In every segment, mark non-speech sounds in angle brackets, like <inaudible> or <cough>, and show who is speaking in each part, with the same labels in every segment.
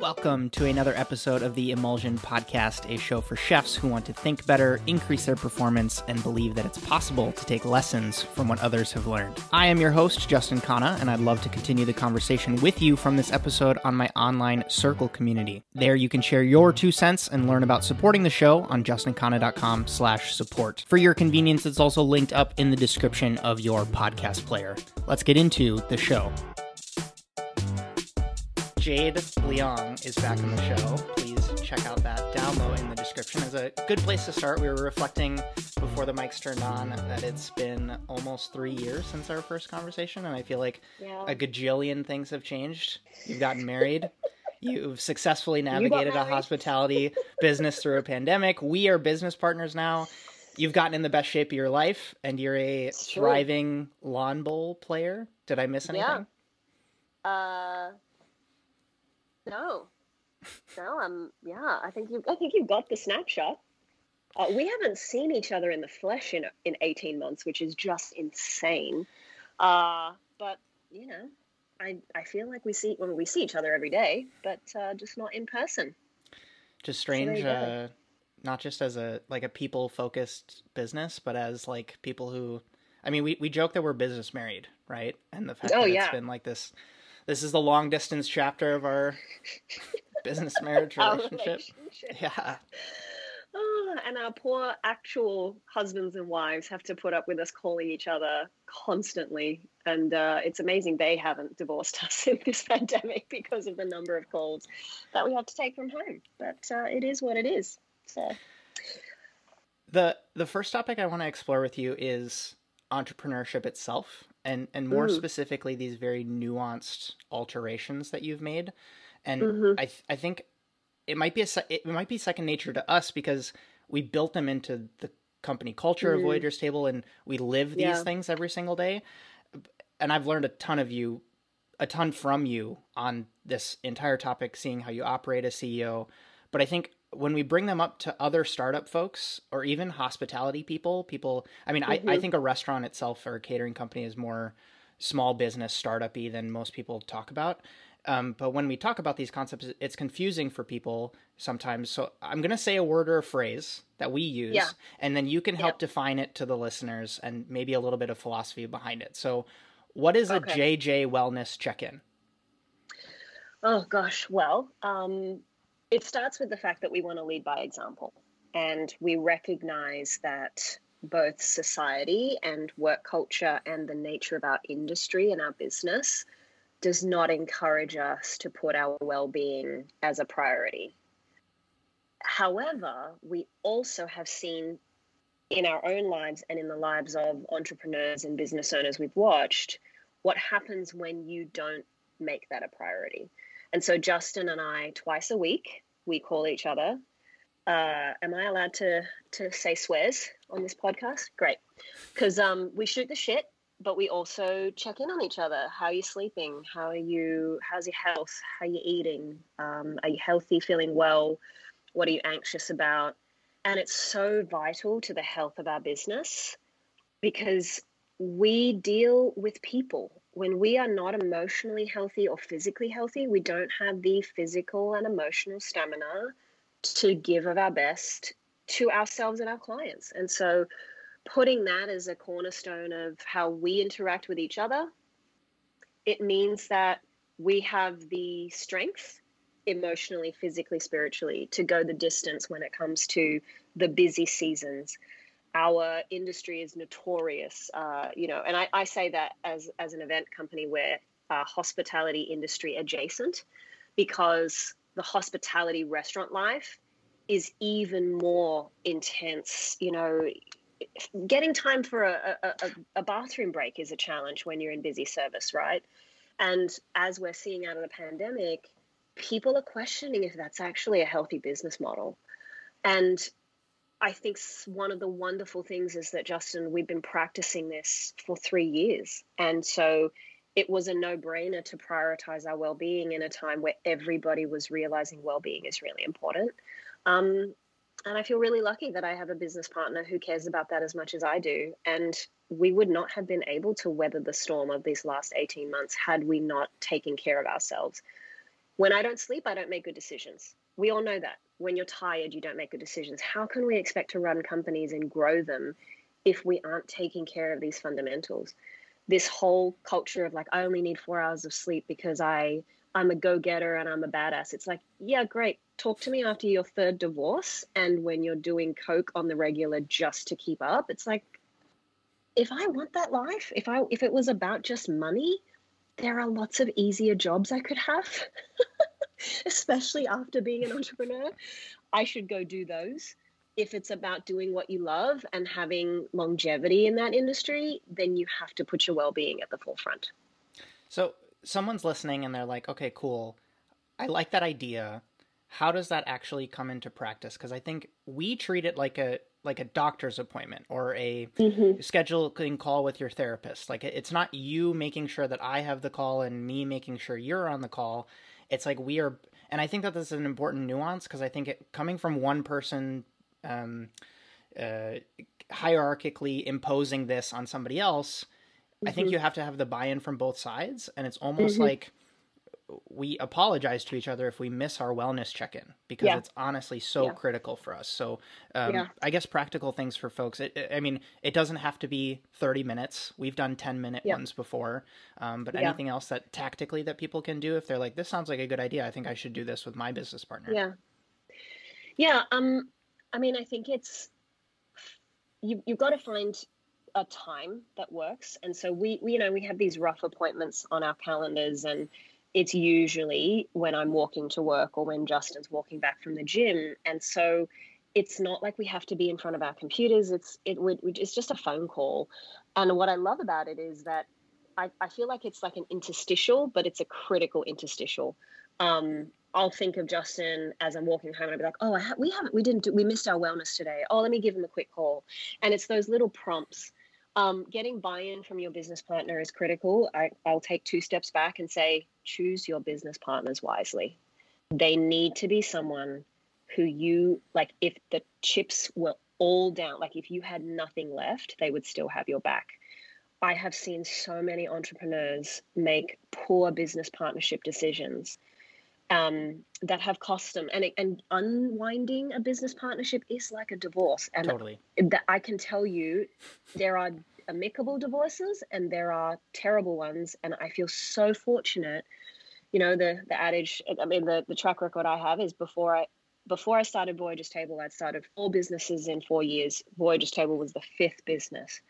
Speaker 1: Welcome to another episode of the Emulsion Podcast, a show for chefs who want to think better, increase their performance, and believe that it's possible to take lessons from what others have learned. I am your host, Justin Khanna, and I'd love to continue the conversation with you from this episode on my online Circle community. There you can share your two cents and learn about supporting the show on justinkhanna.com slash support. For your convenience, it's also linked up in the description of your podcast player. Let's get into the show. Jade Leong is back on the show. Please check out that down low in the description. It's a good place to start. We were reflecting before the mics turned on that it's been almost three years since our first conversation, and I feel like
Speaker 2: Yeah.
Speaker 1: a gajillion things have changed. You've gotten married. <laughs> You've successfully navigated a hospitality business through a pandemic. We are business partners now. You've gotten in the best shape of your life, and you're a thriving lawn bowl player. Did I miss anything?
Speaker 2: Yeah. Uh, no, no. Um, yeah. I think you. I think you've got the snapshot. Uh, we haven't seen each other in the flesh in in eighteen months, which is just insane. Uh, but you know, I I feel like we see when we see each other every day, but uh, just not in person.
Speaker 1: just strange
Speaker 2: you go.
Speaker 1: uh not just as a like a people focused business but as like people who i mean we, we joke that we're business married right and the fact
Speaker 2: Oh,
Speaker 1: that
Speaker 2: yeah.
Speaker 1: it's been like this this is the long distance chapter of our <laughs> business marriage relationship
Speaker 2: relationship.
Speaker 1: yeah
Speaker 2: Oh, and our poor actual husbands and wives have to put up with us calling each other constantly. And uh, it's amazing they haven't divorced <laughs> us in this pandemic because of the number of calls that we have to take from home. But uh, it is what it is. So,
Speaker 1: the the first topic i want to explore with you is entrepreneurship itself and and more
Speaker 2: Mm.
Speaker 1: specifically these very nuanced alterations that you've made and
Speaker 2: Mhm.
Speaker 1: I th- I think it might be a se- it might be second nature to us because we built them into the company culture of
Speaker 2: Mm.
Speaker 1: Voyager's Table and we live these
Speaker 2: Yeah.
Speaker 1: things every single day. And I've learned a ton of you, a ton from you on this entire topic, seeing how you operate as CEO. But I think when we bring them up to other startup folks or even hospitality people, people, I mean, I, I
Speaker 2: Mhm.
Speaker 1: think a restaurant itself or a catering company is more small business startup-y than most people talk about. Um, but when we talk about these concepts, it's confusing for people sometimes. So I'm going to say a word or a phrase that we use,
Speaker 2: Yeah.
Speaker 1: and then you can help define it to the listeners and maybe a little bit of philosophy behind it. So, what is a JJ Wellness check-in?
Speaker 2: oh gosh, well, um, it starts with the fact that we want to lead by example. And we recognize that both society and work culture and the nature of our industry and our business does not encourage us to put our well-being as a priority. However, we also have seen in our own lives and in the lives of entrepreneurs and business owners we've watched what happens when you don't make that a priority. And so Justin and I twice a week we call each other. Uh, am I allowed to to say swears on this podcast? Great, because um, we shoot the shit, but we also check in on each other. How are you sleeping? How are you? How's your health? How are you eating? Um, are you healthy? Feeling well? What are you anxious about? And it's so vital to the health of our business because we deal with people. When we are not emotionally healthy or physically healthy, we don't have the physical and emotional stamina to give of our best to ourselves and our clients. And so, putting that as a cornerstone of how we interact with each other, it means that we have the strength emotionally, physically, spiritually to go the distance when it comes to the busy seasons our industry is notorious, uh, you know, and I, I say that as as an event company where uh, hospitality industry adjacent, because the hospitality restaurant life is even more intense. You know, getting time for a, a- a bathroom break is a challenge when you're in busy service, right? And as we're seeing out of the pandemic, people are questioning if that's actually a healthy business model. And I think one of the wonderful things is that Justin, we've been practicing this for three years. And so it was a no brainer to prioritize our well being in a time where everybody was realizing well being is really important. Um, and I feel really lucky that I have a business partner who cares about that as much as I do. And we would not have been able to weather the storm of these last 18 months had we not taken care of ourselves. When I don't sleep, I don't make good decisions. We all know that. When you're tired, you don't make good decisions. How can we expect to run companies and grow them if we aren't taking care of these fundamentals? This whole culture of like, I only need four hours of sleep because I I'm a go-getter and I'm a badass. It's like, yeah, great. Talk to me after your third divorce and when you're doing coke on the regular just to keep up. It's like if I want that life, if I if it was about just money, there are lots of easier jobs I could have. <laughs> <laughs> Especially after being an entrepreneur. I should go do those. If it's about doing what you love and having longevity in that industry, then you have to put your well-being at the forefront.
Speaker 1: So someone's listening and they're like, okay, cool. I like that idea. How does that actually come into practice? Because I think we treat it like a like a doctor's appointment or a mm-hmm. scheduling call with your therapist. Like it's not you making sure that I have the call and me making sure you're on the call. It's like we are, and I think that this is an important nuance because I think it coming from one person, um, uh, hierarchically imposing this on somebody else Mm-hmm. I think mm-hmm. you have to have the buy-in from both sides, and it's almost mm-hmm. like we apologize to each other if we miss our wellness check-in because yeah. it's honestly so yeah. critical for us. So, um, yeah. I guess practical things for folks. It, I mean, it doesn't have to be thirty minutes. We've done ten-minute ones before, um, but anything else that tactically that people can do if they're like, "This sounds like a good idea. I think I should do this with my business partner."
Speaker 2: Yeah, yeah. Um, I mean, I think it's you. You've got to find a time that works. And so we, we, you know, we have these rough appointments on our calendars and it's usually when I'm walking to work or when Justin's walking back from the gym. And so it's not like we have to be in front of our computers. It's it it's just a phone call. And what I love about it is that I, I feel like it's like an interstitial, but it's a critical interstitial. Um, I'll think of Justin as I'm walking home and I'll be like, oh, ha- we haven't, we didn't, do, we missed our wellness today. Oh, let me give him a quick call. And it's those little prompts um, getting buy in from your business partner is critical. I, I'll take two steps back and say, choose your business partners wisely. They need to be someone who you like, if the chips were all down, like if you had nothing left, they would still have your back. I have seen so many entrepreneurs make poor business partnership decisions um, that have cost them. And, and unwinding a business partnership is like a divorce. And
Speaker 1: totally.
Speaker 2: that I can tell you, there are amicable divorces and there are terrible ones. And I feel so fortunate. You know, the the adage, I mean, the, the track record I have is before I before I started Voyager's Table, I'd started four businesses in four years. Voyager's Table was the fifth business.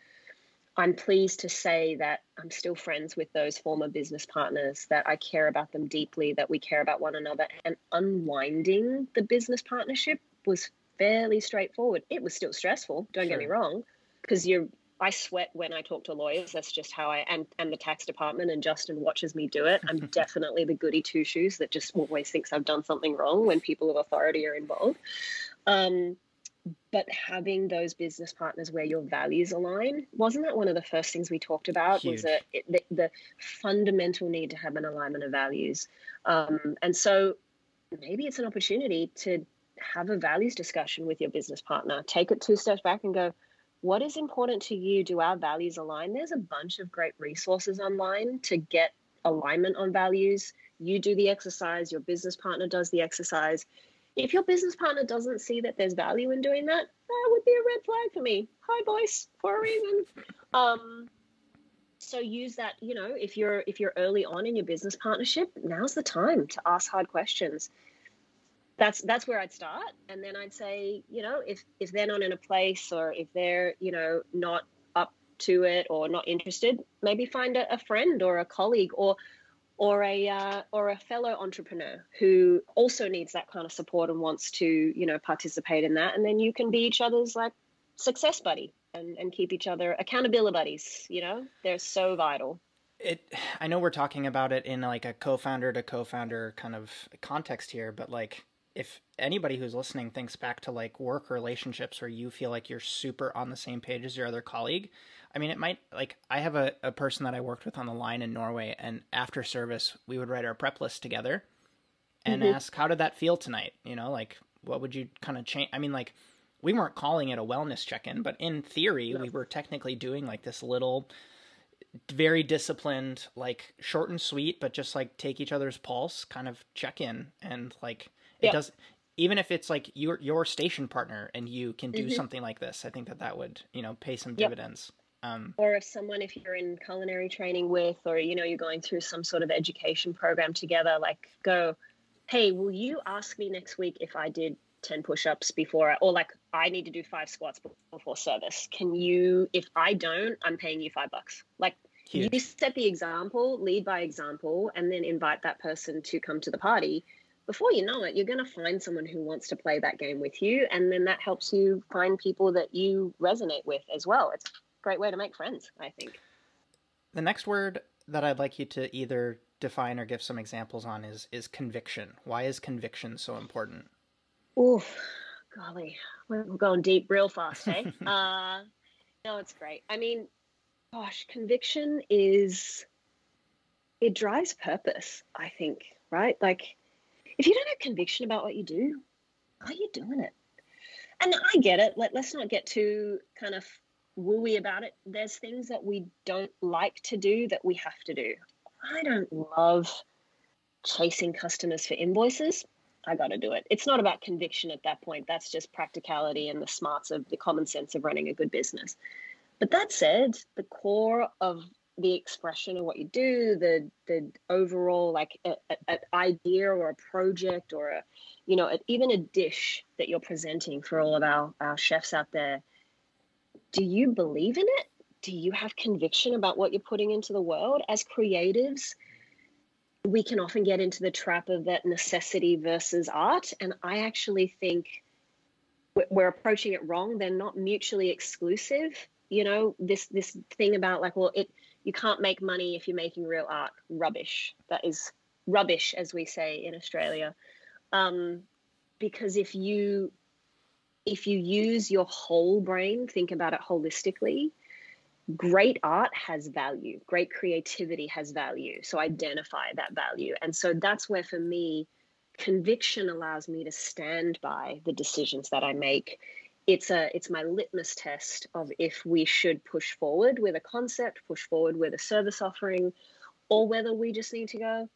Speaker 2: I'm pleased to say that I'm still friends with those former business partners, that I care about them deeply, that we care about one another. And unwinding the business partnership was fairly straightforward. It was still stressful, don't sure. get me wrong, because you're I sweat when I talk to lawyers. That's just how I and and the tax department and Justin watches me do it. I'm <laughs> definitely the goody two shoes that just always thinks I've done something wrong when people of authority are involved. Um, but having those business partners where your values align wasn't that one of the first things we talked about Huge. was that the, the, fundamental need to have an alignment of values um, and so maybe it's an opportunity to have a values discussion with your business partner take it two steps back and go what is important to you do our values align there's a bunch of great resources online to get alignment on values you do the exercise your business partner does the exercise if your business partner doesn't see that there's value in doing that, that would be a red flag for me. Hi, boys, for a reason. Um, so use that. You know, if you're if you're early on in your business partnership, now's the time to ask hard questions. That's that's where I'd start, and then I'd say, you know, if if they're not in a place or if they're you know not up to it or not interested, maybe find a, a friend or a colleague or or a uh, or a fellow entrepreneur who also needs that kind of support and wants to you know participate in that. And then you can be each other's like success buddy and, and keep each other accountability buddies you know? They're so vital.
Speaker 1: It i know we're talking about it in like a co-founder to co-founder kind of context here but like if anybody who's listening thinks back to like work relationships where you feel like you're super on the same page as your other colleague I mean, it might like I have a, a person that I worked with on the line in Norway, and after service, we would write our prep list together and mm-hmm. ask, "How did that feel tonight?" You know, like what would you kind of change? I mean, like we weren't calling it a wellness check-in, but in theory, no. we were technically doing like this little very disciplined, like short and sweet, but just like take each other's pulse, kind of check in, and like it does. Even if it's like your your station partner and you can do
Speaker 2: Mhm.
Speaker 1: something like this, I think that that would you know pay some
Speaker 2: Yep.
Speaker 1: dividends. Um,
Speaker 2: or if someone if you're in culinary training with or you know you're going through some sort of education program together like go hey will you ask me next week if i did 10 push-ups before I, or like i need to do five squats before service can you if i don't i'm paying you five bucks like
Speaker 1: huge.
Speaker 2: you set the example lead by example and then invite that person to come to the party before you know it you're going to find someone who wants to play that game with you and then that helps you find people that you resonate with as well it's a great way to make friends i think
Speaker 1: The next word that I'd like you to either define or give some examples on is is conviction. Why is conviction so important?
Speaker 2: Oh, golly, we're going deep real fast, hey? <laughs> uh, no, it's great. I mean, gosh, conviction is it drives purpose. I think, right? Like, if you don't have conviction about what you do, why are you doing it? And I get it. Let, let's not get too kind of wooey about it. There's things that we don't like to do that we have to do. I don't love chasing customers for invoices. I got to do it. It's not about conviction at that point. That's just practicality and the smarts of the common sense of running a good business. But that said, the core of the expression of what you do, the the overall like an idea or a project or a you know a, even a dish that you're presenting for all of our our chefs out there. Do you believe in it? Do you have conviction about what you're putting into the world? As creatives, we can often get into the trap of that necessity versus art. And I actually think we're approaching it wrong. They're not mutually exclusive. You know, this this thing about like, well, it you can't make money if you're making real art. Rubbish. That is rubbish, as we say in Australia. Um, because if you if you use your whole brain, think about it holistically, great art has value great creativity has value so identify that value and so that's where for me conviction allows me to stand by the decisions that i make it's a it's my litmus test of if we should push forward with a concept push forward with a service offering or whether we just need to go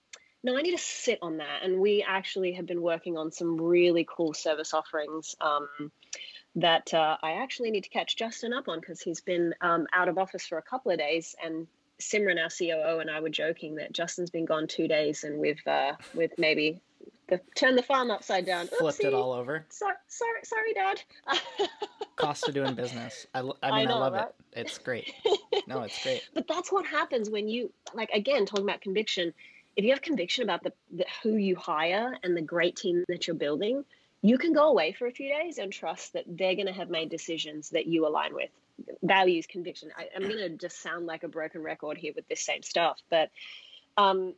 Speaker 2: no i need to sit on that and we actually have been working on some really cool service offerings um, that uh, I actually need to catch Justin up on because he's been um, out of office for a couple of days. And Simran, our COO, and I were joking that Justin's been gone two days, and we've uh, we've maybe the, turned the farm upside down.
Speaker 1: Flipped
Speaker 2: Oopsie.
Speaker 1: it all over.
Speaker 2: Sorry, sorry, sorry, Dad. <laughs>
Speaker 1: Cost of doing business. I mean, I,
Speaker 2: know,
Speaker 1: love
Speaker 2: right?
Speaker 1: it. It's great. <laughs> No, it's great.
Speaker 2: but that's what happens when you like again talking about conviction if you have conviction about the, the who you hire and the great team that you're building you can go away for a few days and trust that they're going to have made decisions that you align with values conviction I, i'm going to just sound like a broken record here with this same stuff but um,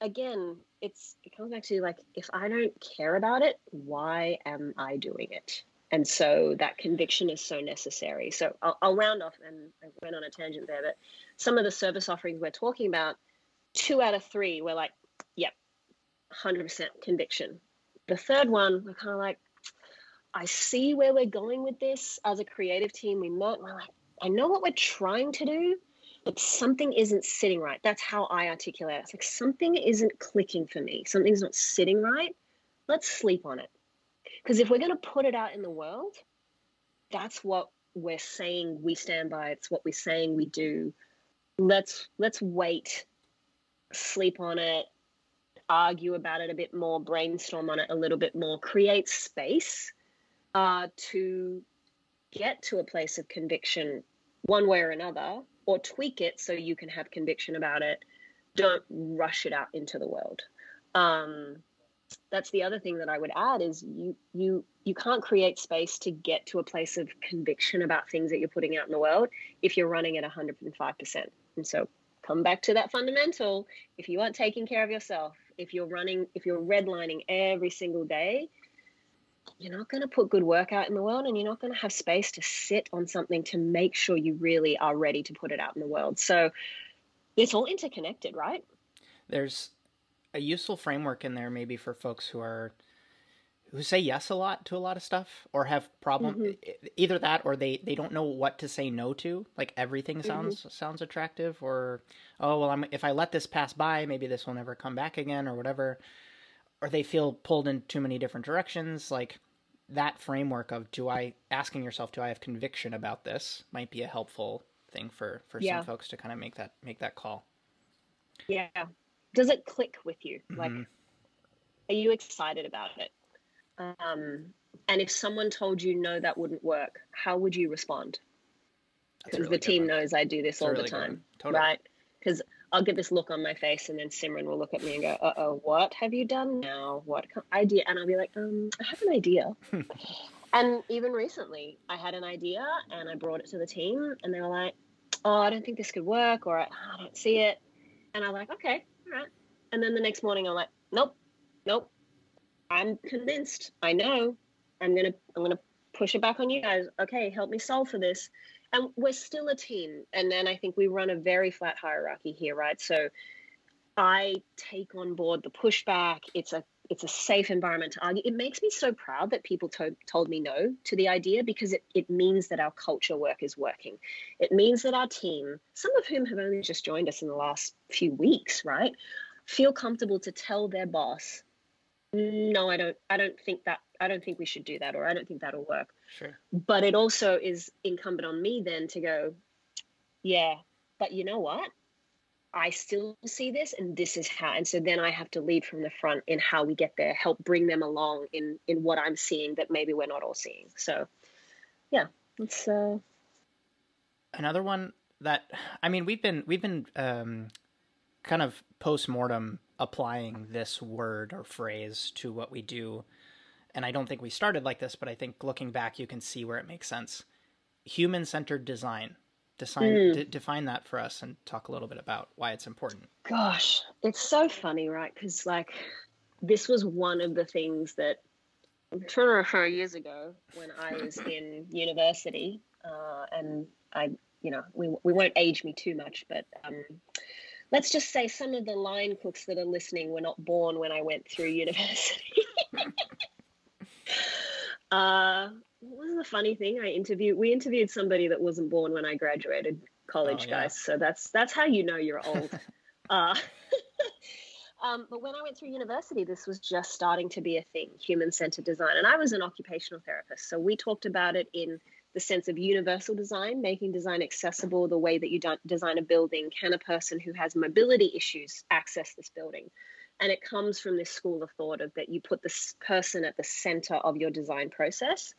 Speaker 2: again it's it comes back to like if i don't care about it why am i doing it? And so that conviction is so necessary. So i'll, I'll round off and i went on a tangent there but some of the service offerings we're talking about two out of three we're like yep 100% conviction. The third one we're kind of like i see where we're going with this. As a creative team we met and we're like i know what we're trying to do but something isn't sitting right. That's how i articulate it. It's like something isn't clicking for me. Something's not sitting right. Let's sleep on it. Because if we're going to put it out in the world that's what we're saying we stand by. It's what we're saying we do. Let's let's wait sleep on it argue about it a bit more brainstorm on it a little bit more create space uh, to get to a place of conviction one way or another or tweak it so you can have conviction about it. Don't rush it out into the world. Um, that's the other thing that i would add is you you you can't create space to get to a place of conviction about things that you're putting out in the world if you're running at 105% and so come back to that fundamental. If you aren't taking care of yourself if you're running if you're redlining every single day you're not going to put good work out in the world and you're not going to have space to sit on something to make sure you really are ready to put it out in the world so it's all interconnected right
Speaker 1: There's a useful framework in there maybe for folks who are who say yes a lot to a lot of stuff or have problem mm-hmm. either that or they they don't know what to say no to like everything sounds mm-hmm. sounds attractive or oh well I'm if I let this pass by maybe this will never come back again or whatever or they feel pulled in too many different directions like that framework of do I asking yourself do I have conviction about this might be a helpful thing for for yeah. some folks to kind of make that make that call.
Speaker 2: Yeah. Does it click with you? Mm-hmm. Like are you excited about it? Um and if someone told you no that wouldn't work, how would you respond? Because really the team one. knows I do this all really the time. Totally. Right? Because I'll get this look on my face, and then Simran will look at me and go, "Uh oh, what have you done now? What idea?" And I'll be like, "Um, I have an idea." <laughs> and even recently, I had an idea, and I brought it to the team, and they were like, "Oh, I don't think this could work," or "I don't see it," and I'm like, "Okay, all right." And then the next morning, I'm like, "Nope, nope, I'm convinced. I know. I'm gonna, I'm gonna push it back on you guys. Okay, help me solve for this." And we're still a team. And then i think we run a very flat hierarchy here right? So i take on board the pushback. It's a it's a safe environment to argue. It makes me so proud that people to- told me no to the idea because it, it means that our culture work is working. It means that our team some of whom have only just joined us in the last few weeks right feel comfortable to tell their boss no i don't i don't think that i don't think we should do that or i don't think that'll work
Speaker 1: Sure.
Speaker 2: But it also is incumbent on me then to go, yeah, but you know what? I still see this and this is how and so then I have to lead from the front in how we get there, help bring them along in in what I'm seeing that maybe we're not all seeing. So yeah, it's uh
Speaker 1: another one that I mean we've been we've been um kind of post mortem applying this word or phrase to what we do and I don't think we started like this, but I think looking back, you can see where it makes sense. Human centered design. Design, mm. d- define that for us and talk a little bit about why it's important.
Speaker 2: Gosh, it's so funny, right? Because, like, this was one of the things that I'm trying to refer years ago when I was <coughs> in university, uh, and I, you know, we, we won't age me too much, but um, let's just say some of the line cooks that are listening were not born when I went through <laughs> university. Uh, what was the funny thing? I interviewed. We interviewed somebody that wasn't born when I graduated college, oh, yeah. guys. So that's that's how you know you're old. <laughs> uh, <laughs> um, but when I went through university, this was just starting to be a thing: human-centered design. And I was an occupational therapist, so we talked about it in the sense of universal design, making design accessible. The way that you don't design a building, can a person who has mobility issues access this building? And it comes from this school of thought of that you put this person at the center of your design process.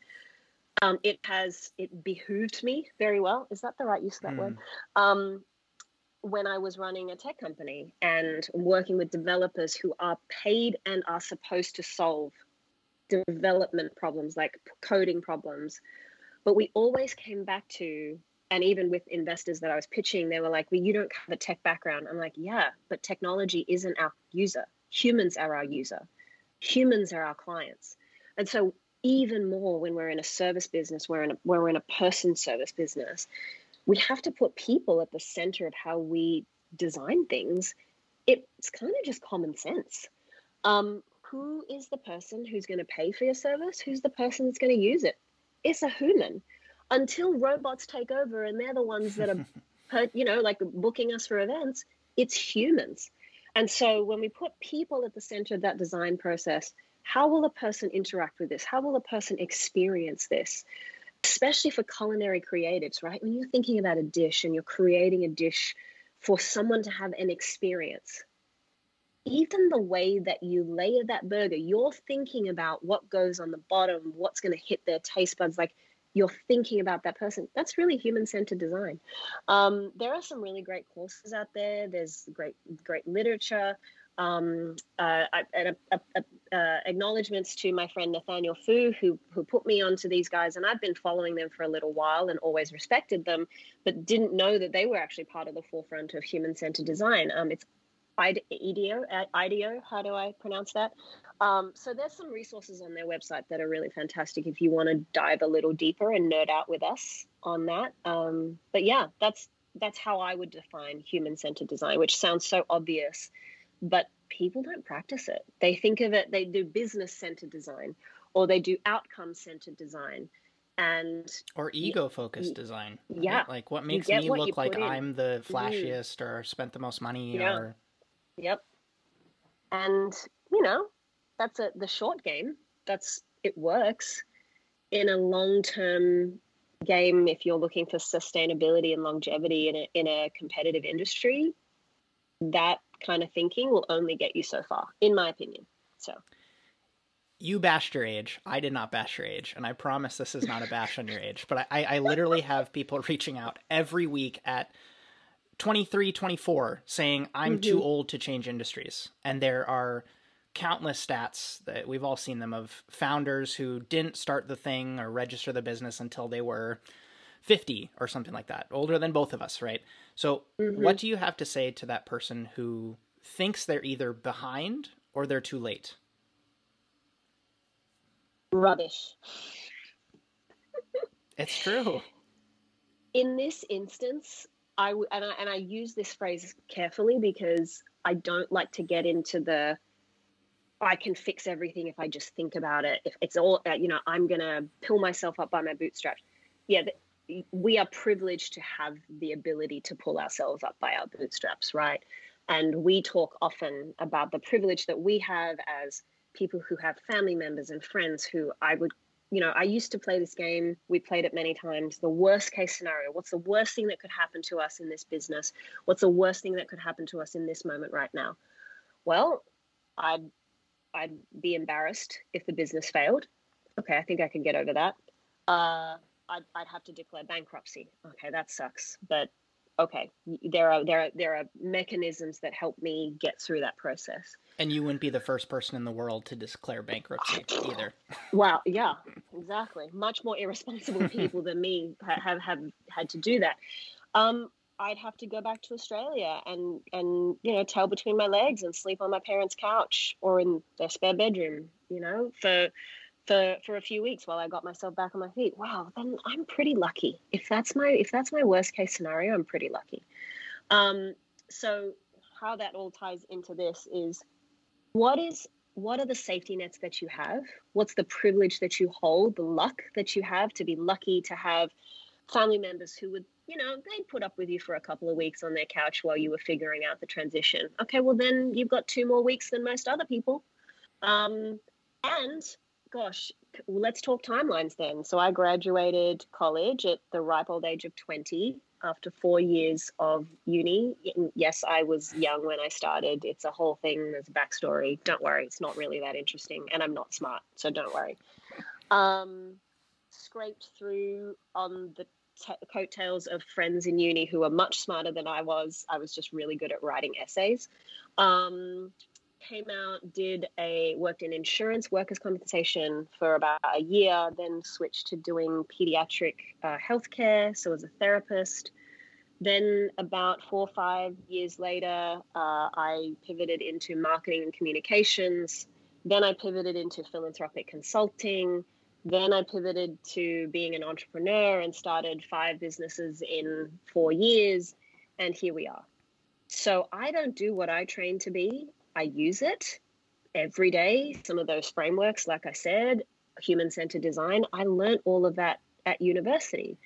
Speaker 2: Um, it has it behooved me very well. Is that the right use of that mm. word um, when i was running a tech company and working with developers who are paid and are supposed to solve development problems like coding problems. But we always came back to and even with investors that I was pitching, they were like, well, you don't have a tech background. I'm like, yeah, but technology isn't our user. Humans are our user. Humans are our clients. And so even more when we're in a service business, we're in a, we're in a person service business, we have to put people at the center of how we design things. It's kind of just common sense. Um, who is the person who's going to pay for your service? Who's the person that's going to use it? It's a human until robots take over and they're the ones that are, <laughs> you know, like booking us for events, it's humans. And so when we put people at the center of that design process, how will a person interact with this? How will a person experience this? Especially for culinary creatives, right? When you're thinking about a dish and you're creating a dish for someone to have an experience, even the way that you layer that burger, you're thinking about what goes on the bottom, what's going to hit their taste buds. Like you're thinking about that person. That's really human-centered design. Um, there are some really great courses out there. There's great, great literature. Um, uh, and a, a, a, uh, acknowledgements to my friend Nathaniel Fu, who who put me onto these guys, and I've been following them for a little while and always respected them, but didn't know that they were actually part of the forefront of human-centered design. Um, it's IDEO, IDEO, how do I pronounce that? Um, so there's some resources on their website that are really fantastic if you want to dive a little deeper and nerd out with us on that. Um, but yeah, that's that's how I would define human-centered design, which sounds so obvious, but people don't practice it. They think of it, they do business-centered design, or they do outcome centered design and
Speaker 1: or ego focused design
Speaker 2: yeah
Speaker 1: like what makes me
Speaker 2: what
Speaker 1: look like i'm the flashiest mm. or spent the most money
Speaker 2: yeah.
Speaker 1: or
Speaker 2: yep and you know that's a the short game that's it works in a long term game if you're looking for sustainability and longevity in a, in a competitive industry that kind of thinking will only get you so far in my opinion so
Speaker 1: you bashed your age. I did not bash your age, and I promise this is not a bash on your age. But I, I literally have people <laughs> reaching out every week at 23, 24 saying, I'm mm-hmm. too old to change industries. And there are countless stats that we've all seen them of founders who didn't start the thing or register the business until they were 50 or something like that, older than both of us, right? So, mm-hmm. what do you have to say to that person who thinks they're either behind or they're too late?
Speaker 2: rubbish.
Speaker 1: it's true. <laughs>
Speaker 2: In this instance, And I and I use this phrase carefully because I don't like to get into the I can fix everything if I just think about it. If it's all, uh, you know, I'm to pull myself up by my bootstraps. Yeah, we are privileged to have the ability to pull ourselves up by our bootstraps, right? And we talk often about the privilege that we have as people who have family members and friends who I would, you know, I used to play this game. We played it many times. The worst case scenario. What's the worst thing that could happen to us in this business? What's the worst thing that could happen to us in this moment right now? Well, I'd I'd be embarrassed if the business failed. Okay, I think I can get over that. Uh, I'd, I'd have to declare bankruptcy. Okay, that sucks. But okay, there are there are there are mechanisms that help me get through that process.
Speaker 1: And you wouldn't be the first person in the world to declare bankruptcy either. <laughs>
Speaker 2: Well, yeah, exactly. Much more irresponsible people than me have have had to do that. Um, I'd have to go back to Australia and and you know tail between my legs and sleep on my parents' couch or in their spare bedroom. You know, for for for a few weeks while I got myself back on my feet. Wow, then I'm pretty lucky. If that's my if that's my worst case scenario, I'm pretty lucky. Um, so how that all ties into this is what is what are the safety nets that you have? What's the privilege that you hold, the luck that you have to be lucky to have family members who would, you know, they'd put up with you for a couple of weeks on their couch while you were figuring out the transition. Okay, well then you've got two more weeks than most other people. Um, and gosh, let's talk timelines then. So I graduated college at the ripe old age of 20 after four years of uni. Yes, I was young when I started. It's a whole thing. There's a backstory. Don't worry, it's not really that interesting. And I'm not smart, so don't worry. Um, scraped through on the t- coattails of friends in uni who were much smarter than I was. I was just really good at writing essays. Um, came out, did a worked in insurance workers compensation for about a year, then switched to doing pediatric uh, healthcare. So as a therapist. Then about four or five years later, uh, I pivoted into marketing and communications. Then I pivoted into philanthropic consulting. Then I pivoted to being an entrepreneur and started five businesses in four years. And here we are. So I don't do what I trained to be. I use it every day. Some of those frameworks, like I said, human centered design, I learned all of that at university.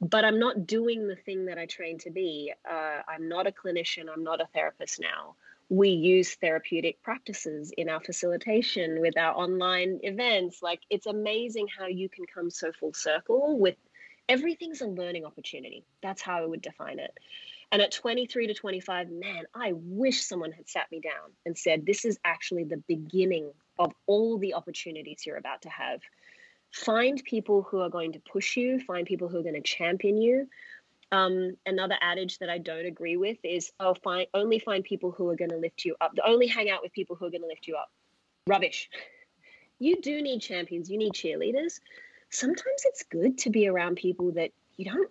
Speaker 2: But I'm not doing the thing that I trained to be. Uh, I'm not a clinician, I'm not a therapist now. We use therapeutic practices in our facilitation with our online events. Like, it's amazing how you can come so full circle with everything's a learning opportunity. That's how I would define it. And at 23 to 25, man, I wish someone had sat me down and said, This is actually the beginning of all the opportunities you're about to have. Find people who are going to push you, find people who are going to champion you. Um, another adage that I don't agree with is, oh, find, only find people who are going to lift you up. Only hang out with people who are going to lift you up. Rubbish. You do need champions, you need cheerleaders. Sometimes it's good to be around people that you don't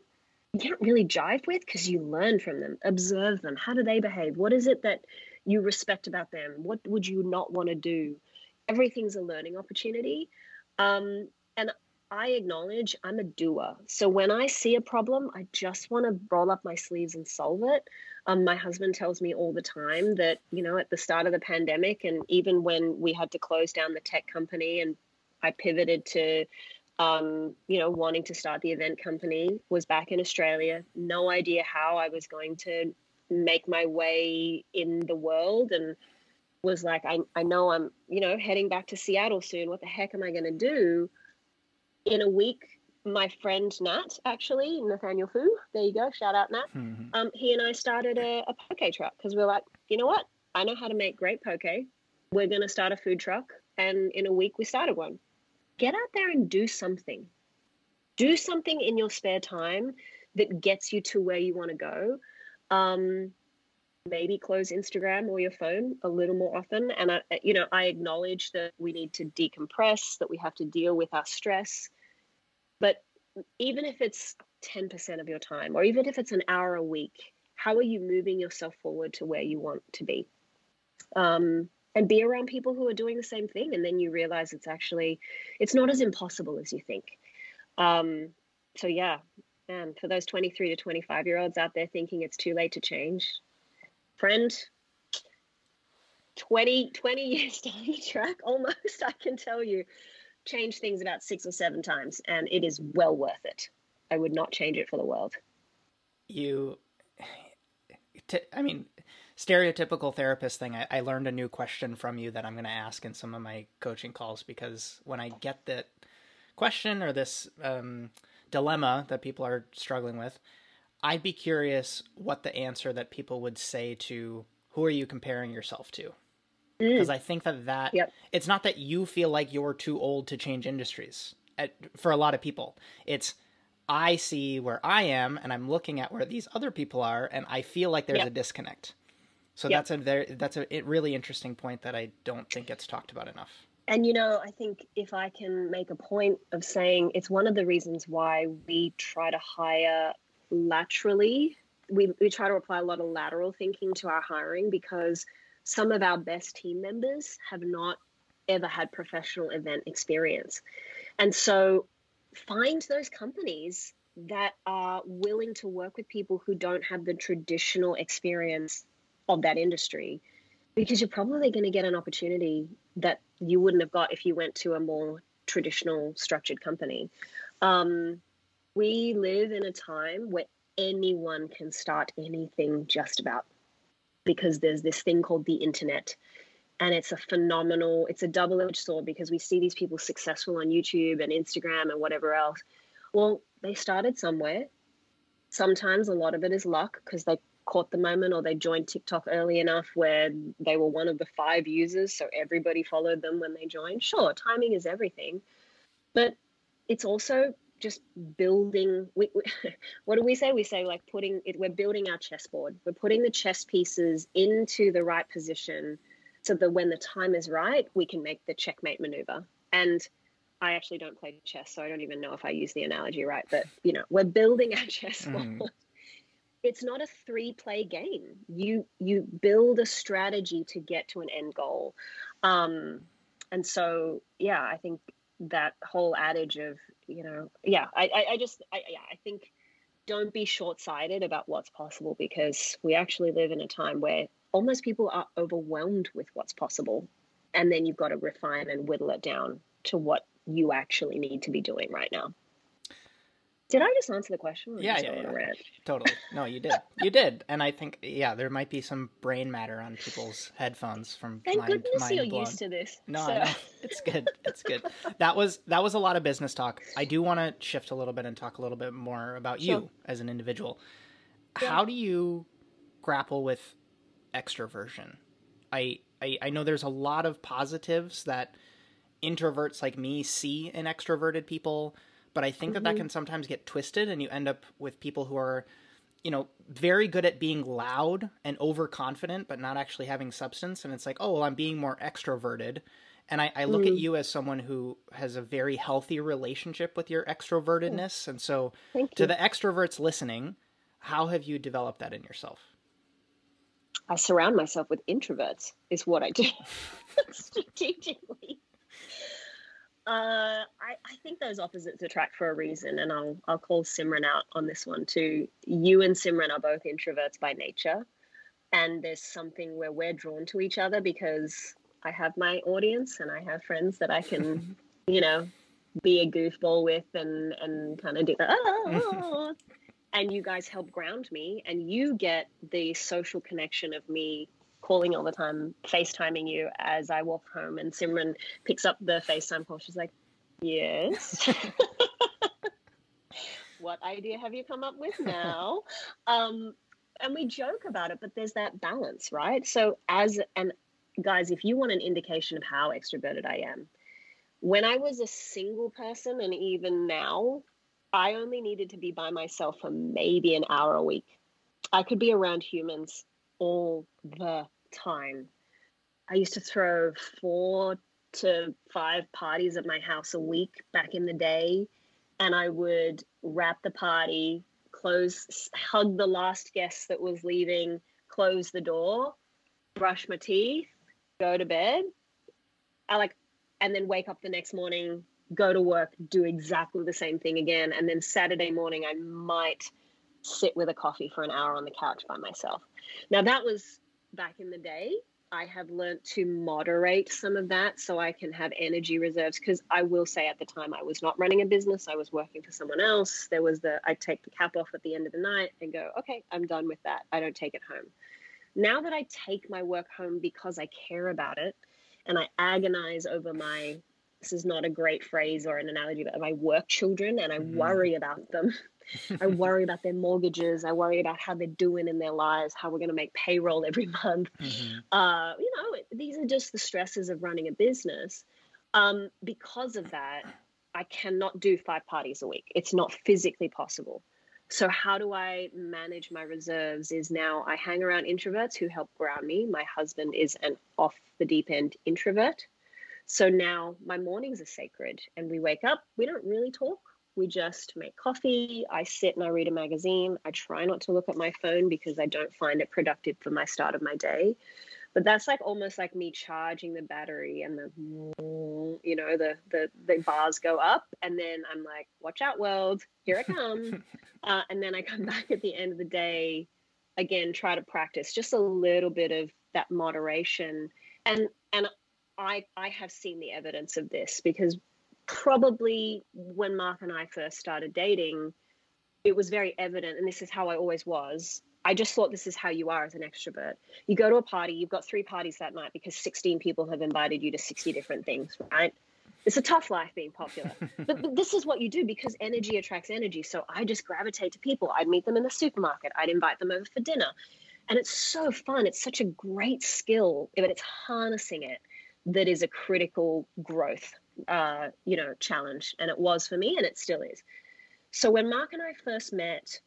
Speaker 2: you don't really jive with because you learn from them, observe them. How do they behave? What is it that you respect about them? What would you not want to do? Everything's a learning opportunity. Um, and I acknowledge I'm a doer. So when I see a problem, I just want to roll up my sleeves and solve it. Um, my husband tells me all the time that, you know, at the start of the pandemic and even when we had to close down the tech company and I pivoted to, um, you know, wanting to start the event company. Was back in Australia, no idea how I was going to make my way in the world, and was like, I, I know I'm, you know, heading back to Seattle soon. What the heck am I going to do? In a week, my friend Nat, actually, Nathaniel Fu, there you go, shout out Nat. Mm-hmm. Um, he and I started a, a poke truck because we are like, you know what? I know how to make great poke. We're going to start a food truck. And in a week, we started one. Get out there and do something. Do something in your spare time that gets you to where you want to go. Um, maybe close Instagram or your phone a little more often. And I, you know, I acknowledge that we need to decompress, that we have to deal with our stress. But even if it's 10% of your time, or even if it's an hour a week, how are you moving yourself forward to where you want to be? Um, and be around people who are doing the same thing and then you realize it's actually it's not as impossible as you think. Um, so yeah man for those 23 to 25 year olds out there thinking it's too late to change friend 20 20 <laughs> years down the track almost i can tell you change things about six or seven times and it is well worth it. I would not change it for the world.
Speaker 1: You <sighs> I mean stereotypical therapist thing I, I learned a new question from you that i'm going to ask in some of my coaching calls because when i get that question or this um, dilemma that people are struggling with I'd be curious what the answer that people would say to who are you comparing yourself to? Because mm. I think that that yep. it's not that you feel like you're too old to change industries. At, for a lot of people, it's I see where I am and I'm looking at where these other people are, and I feel like there's yep. a disconnect. So yep. that's a very that's a really interesting point that I don't think gets talked about enough.
Speaker 2: And you know, I think if I can make a point of saying it's one of the reasons why we try to hire laterally. We, we try to apply a lot of lateral thinking to our hiring because some of our best team members have not ever had professional event experience. And so find those companies that are willing to work with people who don't have the traditional experience of that industry because you're probably going to get an opportunity that you wouldn't have got if you went to a more traditional structured company. Um, we live in a time where anyone can start anything just about because there's this thing called the internet and it's a phenomenal it's a double-edged sword because we see these people successful on youtube and instagram and whatever else well they started somewhere sometimes a lot of it is luck because they caught the moment or they joined tiktok early enough where they were one of the five users so everybody followed them when they joined. Sure timing is everything but it's also just building we, we, <laughs> what do we say? We say like putting it we're building our chessboard. We're putting the chess pieces into the right position so that when the time is right we can make the checkmate maneuver. And i actually don't play chess so i don't even know if i use the analogy right but you know we're building our <laughs> chessboard. Mm. It's not a three play game you you build a strategy to get to an end goal um and so yeah i think that whole adage of you know, yeah, I, I, I just, I, yeah, I think don't be short sighted about what's possible because we actually live in a time where almost people are overwhelmed with what's possible. And then you've got to refine and whittle it down to what you actually need to be doing right now. Did I just answer the question?
Speaker 1: Yeah, yeah, yeah. totally. No, you did. You did, and I think yeah, there might be some brain matter on people's headphones from
Speaker 2: Thank
Speaker 1: mind,
Speaker 2: goodness
Speaker 1: mind
Speaker 2: you're
Speaker 1: blown.
Speaker 2: used to this.
Speaker 1: No, so. it's good. It's good. That was that was a lot of business talk. I do want to shift a little bit and talk a little bit more about sure. you as an individual. Yeah. How do you grapple with extroversion? I, I I know there's a lot of positives that introverts like me see in extroverted people but I think mm-hmm. that that mm-hmm. can sometimes get twisted, and you end up with people who are, you know, very good at being loud and overconfident, but not actually having substance. And it's like, oh, well, I'm being more extroverted. And I, I look mm. at you as someone who has a very healthy relationship with your extrovertedness. And so, to the extroverts listening, how have you developed that in yourself?
Speaker 2: I surround myself with introverts, is what I do <laughs> strategically. Uh, I, I think those opposites attract for a reason, and I'll I'll call Simran out on this one too. You and Simran are both introverts by nature, and there's something where we're drawn to each other because I have my audience and I have friends that I can <laughs> you know, be a goofball with and and kind of do that. Oh, <laughs> and you guys help ground me, and you get the social connection of me calling all the time, FaceTiming you as I walk home, and Simran picks up the FaceTime call. She's like, "Yes." <laughs> what idea have you come up with now? um, and we joke about it, but there's that balance, right? So as and guys, if you want an indication of how extroverted I am, when I was a single person, and even now, I only needed to be by myself for maybe an hour a week. I could be around humans all the time. I used to throw four to five parties at my house a week back in the day, and I would wrap the party, close, hug the last guest that was leaving, close the door, brush my teeth, go to bed. I like and then wake up the next morning, go to work, do exactly the same thing again. And then Saturday morning, I might sit with a coffee for an hour on the couch by myself. Now, that was back in the day. I have learned to moderate some of that so I can have energy reserves. Because I will say at the time, I was not running a business, I was working for someone else. There was the, I'd take the cap off at the end of the night and go, okay, I'm done with that. I don't take it home. Now that I take my work home because I care about it, and I agonize over my this is not a great phrase or an analogy, but my work children and I mm-hmm. worry about them. I <laughs> worry about their mortgages. I worry about how they're doing in their lives, how we're going to make payroll <laughs> every month. Mm-hmm. Uh, you know, these are just the stresses of running a business. Um, because of that, I cannot do five parties a week. It's not physically possible. So, how do I manage my reserves? Is now I hang around introverts who help ground me. My husband is an off the deep end introvert. So now my mornings are sacred and we wake up, we don't really talk. We just make coffee. I sit and I read a magazine. I try not to look at my phone because I don't find it productive for my start of my day. But that's like almost like me charging the battery and the you know the the the bars go up and then I'm like, watch out, world, here I come. <laughs> uh, and then I come <laughs> back at the end of the day, again, try to practice just a little bit of that moderation and and I I have seen the evidence of this because probably when Mark and I first started dating, it was very evident, and this is how I always was. I just thought this is how you are as an extrovert. You go to a party, you've got three parties that night because 16 people have invited you to 60 different things, right? It's a tough life being popular. <laughs> but, but, this is what you do because energy attracts energy. So I just gravitate to people. I'd meet them in the supermarket, I'd invite them over for dinner and it's so fun it's such a great skill but it's harnessing it that is a critical growth uh, you know challenge and it was for me and it still is. So when mark and i first met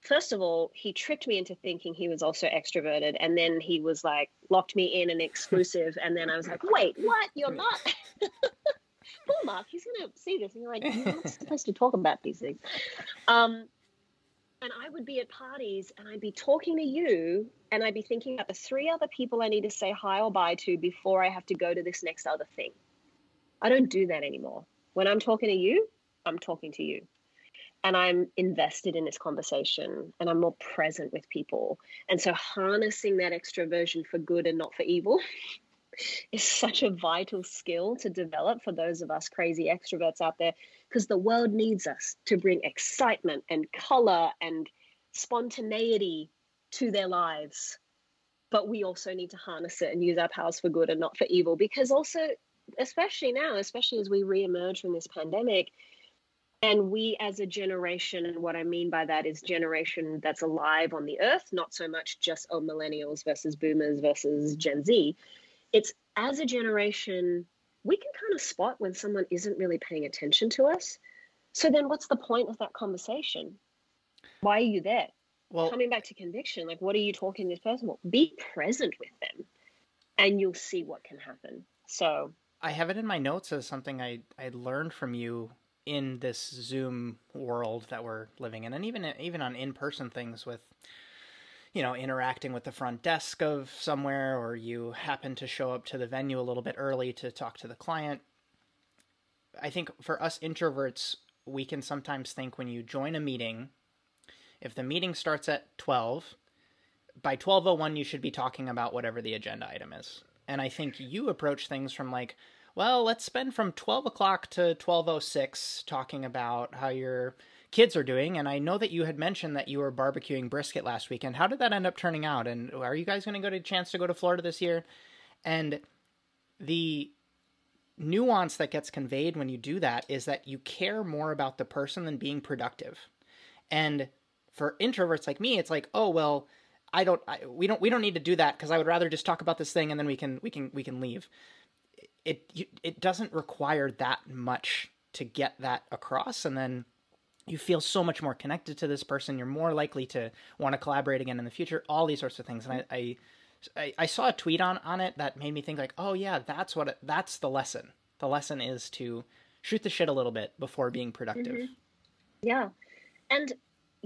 Speaker 2: first of all he tricked me into thinking he was also extroverted and then he was like locked me in an exclusive and then i was like wait what? You're not <laughs> poor mark he's gonna see this and you're like you're not <laughs> supposed to talk about these things. Um, and I would be at parties and I'd be talking to you and I'd be thinking about the three other people I need to say hi or bye to before I have to go to this next other thing. I don't do that anymore. When I'm talking to you, I'm talking to you. And I'm invested in this conversation and I'm more present with people. And so harnessing that extroversion for good and not for evil <laughs> is such a vital skill to develop for those of us crazy extroverts out there because the world needs us to bring excitement and color and spontaneity to their lives. But we also need to harness it and use our powers for good and not for evil because also, especially now, especially as we re-emerge from this pandemic, and we as a generation, and what I mean by that is generation that's alive on the earth, not so much just oh millennials versus boomers versus Gen Z. It's as a generation we can kind of spot when someone isn't really paying attention to us. So then what's the point of that conversation? Why are you there? Well, coming back to conviction, like what are you talking to this person about? Be present with them and you'll see what can happen. So
Speaker 1: I have it in my notes as something I, I learned from you in this Zoom world that we're living in, and even even on in person things with you know, interacting with the front desk of somewhere, or you happen to show up to the venue a little bit early to talk to the client. I think for us introverts, we can sometimes think when you join a meeting, if the meeting starts at 12, by 1201 you should be talking about whatever the agenda item is. And I think you approach things from like, Well, let's spend from 12 o'clock to 12.06 talking about how your kids are doing. And I know that you had mentioned that you were barbecuing brisket last weekend. How did that end up turning out? And are you guys going to go to a chance to go to Florida this year? And the nuance that gets conveyed when you do that is that you care more about the person than being productive. And for introverts like me, it's like, oh well, I don't, I, we don't, we don't need to do that because I would rather just talk about this thing and then we can, we can, we can leave. It, it doesn't require that much to get that across, and then you feel so much more connected to this person. You're more likely to want to collaborate again in the future. All these sorts of things, and I, I I, I saw a tweet on on it that made me think like, oh yeah, that's what it, that's the lesson. The lesson is to shoot the shit a little bit before being productive. Mm-hmm.
Speaker 2: Yeah, and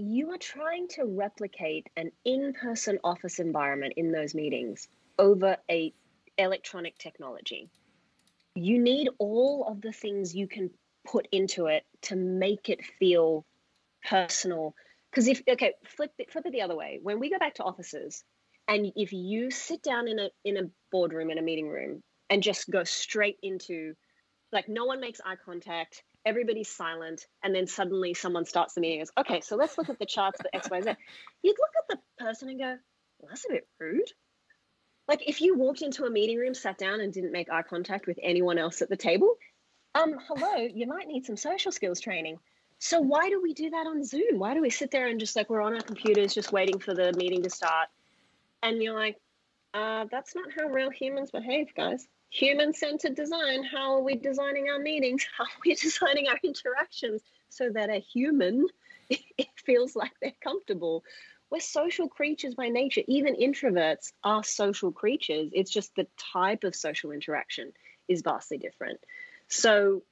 Speaker 2: you are trying to replicate an in-person office environment in those meetings over a electronic technology. You need all of the things you can put into it to make it feel personal. Because if okay, flip it, flip it the other way. When we go back to offices, and if you sit down in a in a boardroom in a meeting room and just go straight into like no one makes eye contact everybody's silent and then suddenly someone starts the meeting and goes okay so let's look at the charts for xyz you'd look at the person and go well, that's a bit rude. Like if you walked into a meeting room sat down and didn't make eye contact with anyone else at the table um hello you might need some social skills training. So why do we do that on zoom? Why do we sit there and just like we're on our computers just waiting for the meeting to start? And you're like, uh, that's not how real humans behave, guys. Human centered design. How are we designing our meetings? <laughs> How are we designing our interactions so that a human it <laughs> feels like they're comfortable? We're social creatures by nature. Even introverts are social creatures. It's just the type of social interaction is vastly different. So,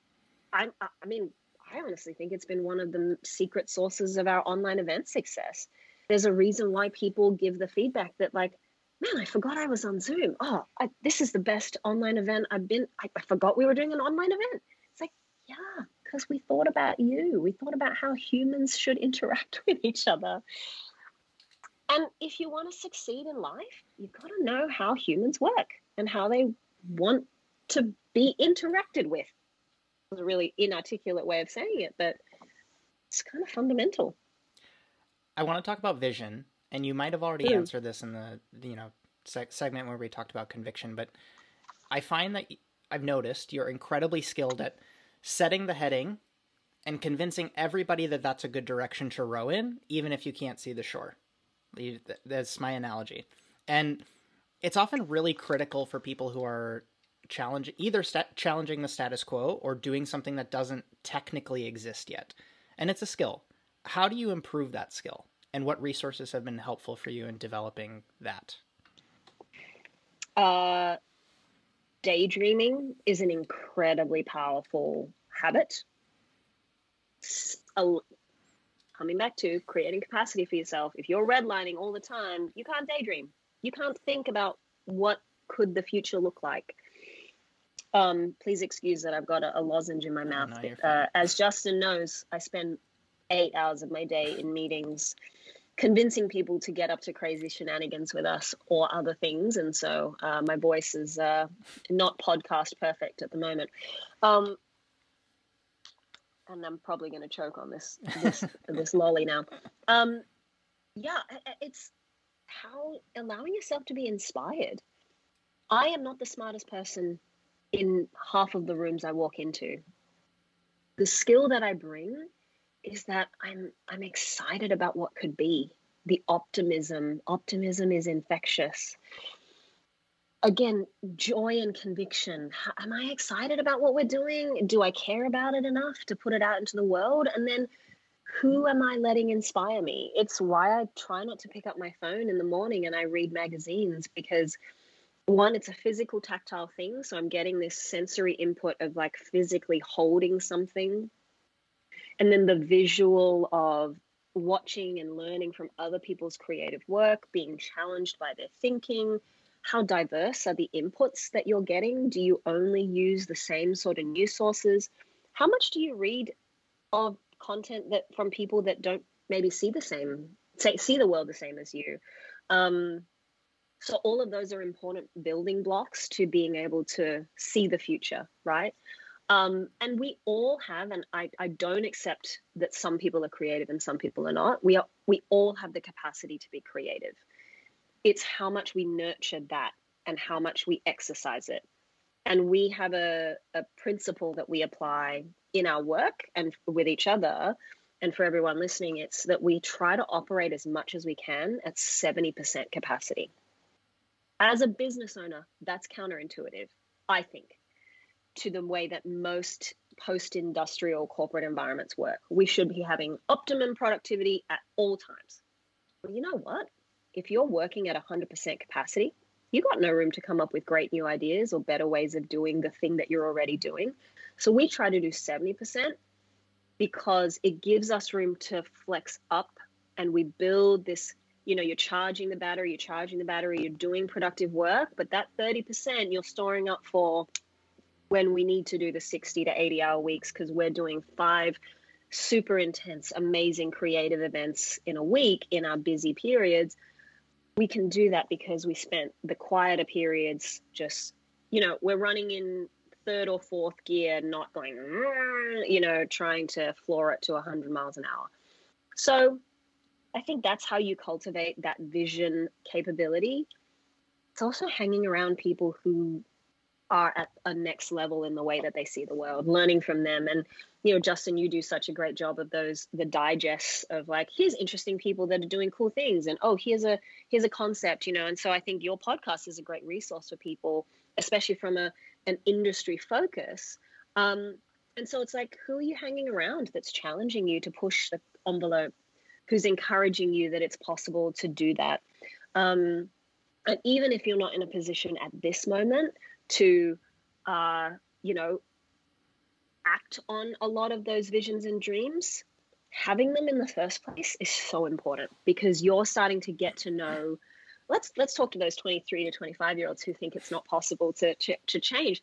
Speaker 2: I, I mean, I honestly think it's been one of the secret sources of our online event success there's a reason why people give the feedback that like man i forgot i was on zoom. Oh I, this is the best online event i've been I, I forgot we were doing an online event. It's like yeah because we thought about you. We thought about how humans should interact <laughs> with each other. And if you want to succeed in life you've got to know how humans work and how they want to be interacted with. It's a really inarticulate way of saying it but it's kind of fundamental.
Speaker 1: I want to talk about vision, and you might have already mm. answered this in the you know segment where we talked about conviction, but I find that I've noticed you're incredibly skilled at setting the heading and convincing everybody that that's a good direction to row in, even if you can't see the shore. That's my analogy, and it's often really critical for people who are challenging either st- challenging the status quo or doing something that doesn't technically exist yet, and it's a skill. How do you improve that skill? And what resources have been helpful for you in developing that?
Speaker 2: Uh, daydreaming is an incredibly powerful habit. coming back to creating capacity for yourself. If you're redlining all the time, you can't daydream. You can't think about what could the future look like. Um, please excuse that I've got a, a lozenge in my mouth. No, uh, as Justin knows, I spend eight hours of my day in meetings convincing people to get up to crazy shenanigans with us or other things. And so uh, my voice is uh, not podcast perfect at the moment. Um, and I'm probably going to choke on this this <laughs> this lolly now. Um, yeah, it's how allowing yourself to be inspired. I am not the smartest person in half of the rooms I walk into. The skill that I bring is that I'm I'm excited about what could be. The optimism, optimism is infectious. Again, joy and conviction. Am I excited about what we're doing? Do I care about it enough to put it out into the world? And then who am I letting inspire me? It's why I try not to pick up my phone in the morning and I read magazines because one, it's a physical tactile thing. So I'm getting this sensory input of like physically holding something and then the visual of watching and learning from other people's creative work, being challenged by their thinking. How diverse are the inputs that you're getting? Do you only use the same sort of news sources? How much do you read of content that from people that don't maybe see the same, say, see the world the same as you? Um, So all of those are important building blocks to being able to see the future, right? Um, and we all have, and I, I don't accept that some people are creative and some people are not. We are we all have the capacity to be creative. It's how much we nurture that and how much we exercise it. And we have a, a principle that we apply in our work and with each other. And for everyone listening, it's that we try to operate as much as we can at 70% capacity. As a business owner, that's counterintuitive, I think, to the way that most post industrial corporate environments work. We should be having optimum productivity at all times. Well, you know what? If you're working at 100% capacity, you got no room to come up with great new ideas or better ways of doing the thing that you're already doing. So we try to do 70% because it gives us room to flex up and we build this you know you're charging the battery you're charging the battery you're doing productive work but that 30% you're storing up for when we need to do the 60 to 80 hour weeks because we're doing five super intense amazing creative events in a week in our busy periods. We can do that because we spent the quieter periods just you know we're running in third or fourth gear not going mm, you know trying to floor it to 100 miles an hour. So i think that's how you cultivate that vision capability. It's also hanging around people who are at a next level in the way that they see the world learning from them. And you know justin you do such a great job of those the digests of like here's interesting people that are doing cool things and oh here's a here's a concept you know. And so i think your podcast is a great resource for people especially from a an industry focus. Um, and so it's like who are you hanging around that's challenging you to push the envelope who's encouraging you that it's possible to do that? Um, and even if you're not in a position at this moment to, uh, you know, act on a lot of those visions and dreams, having them in the first place is so important because you're starting to get to know. Let's let's talk to those 23 to 25 year olds who think it's not possible to, to to change.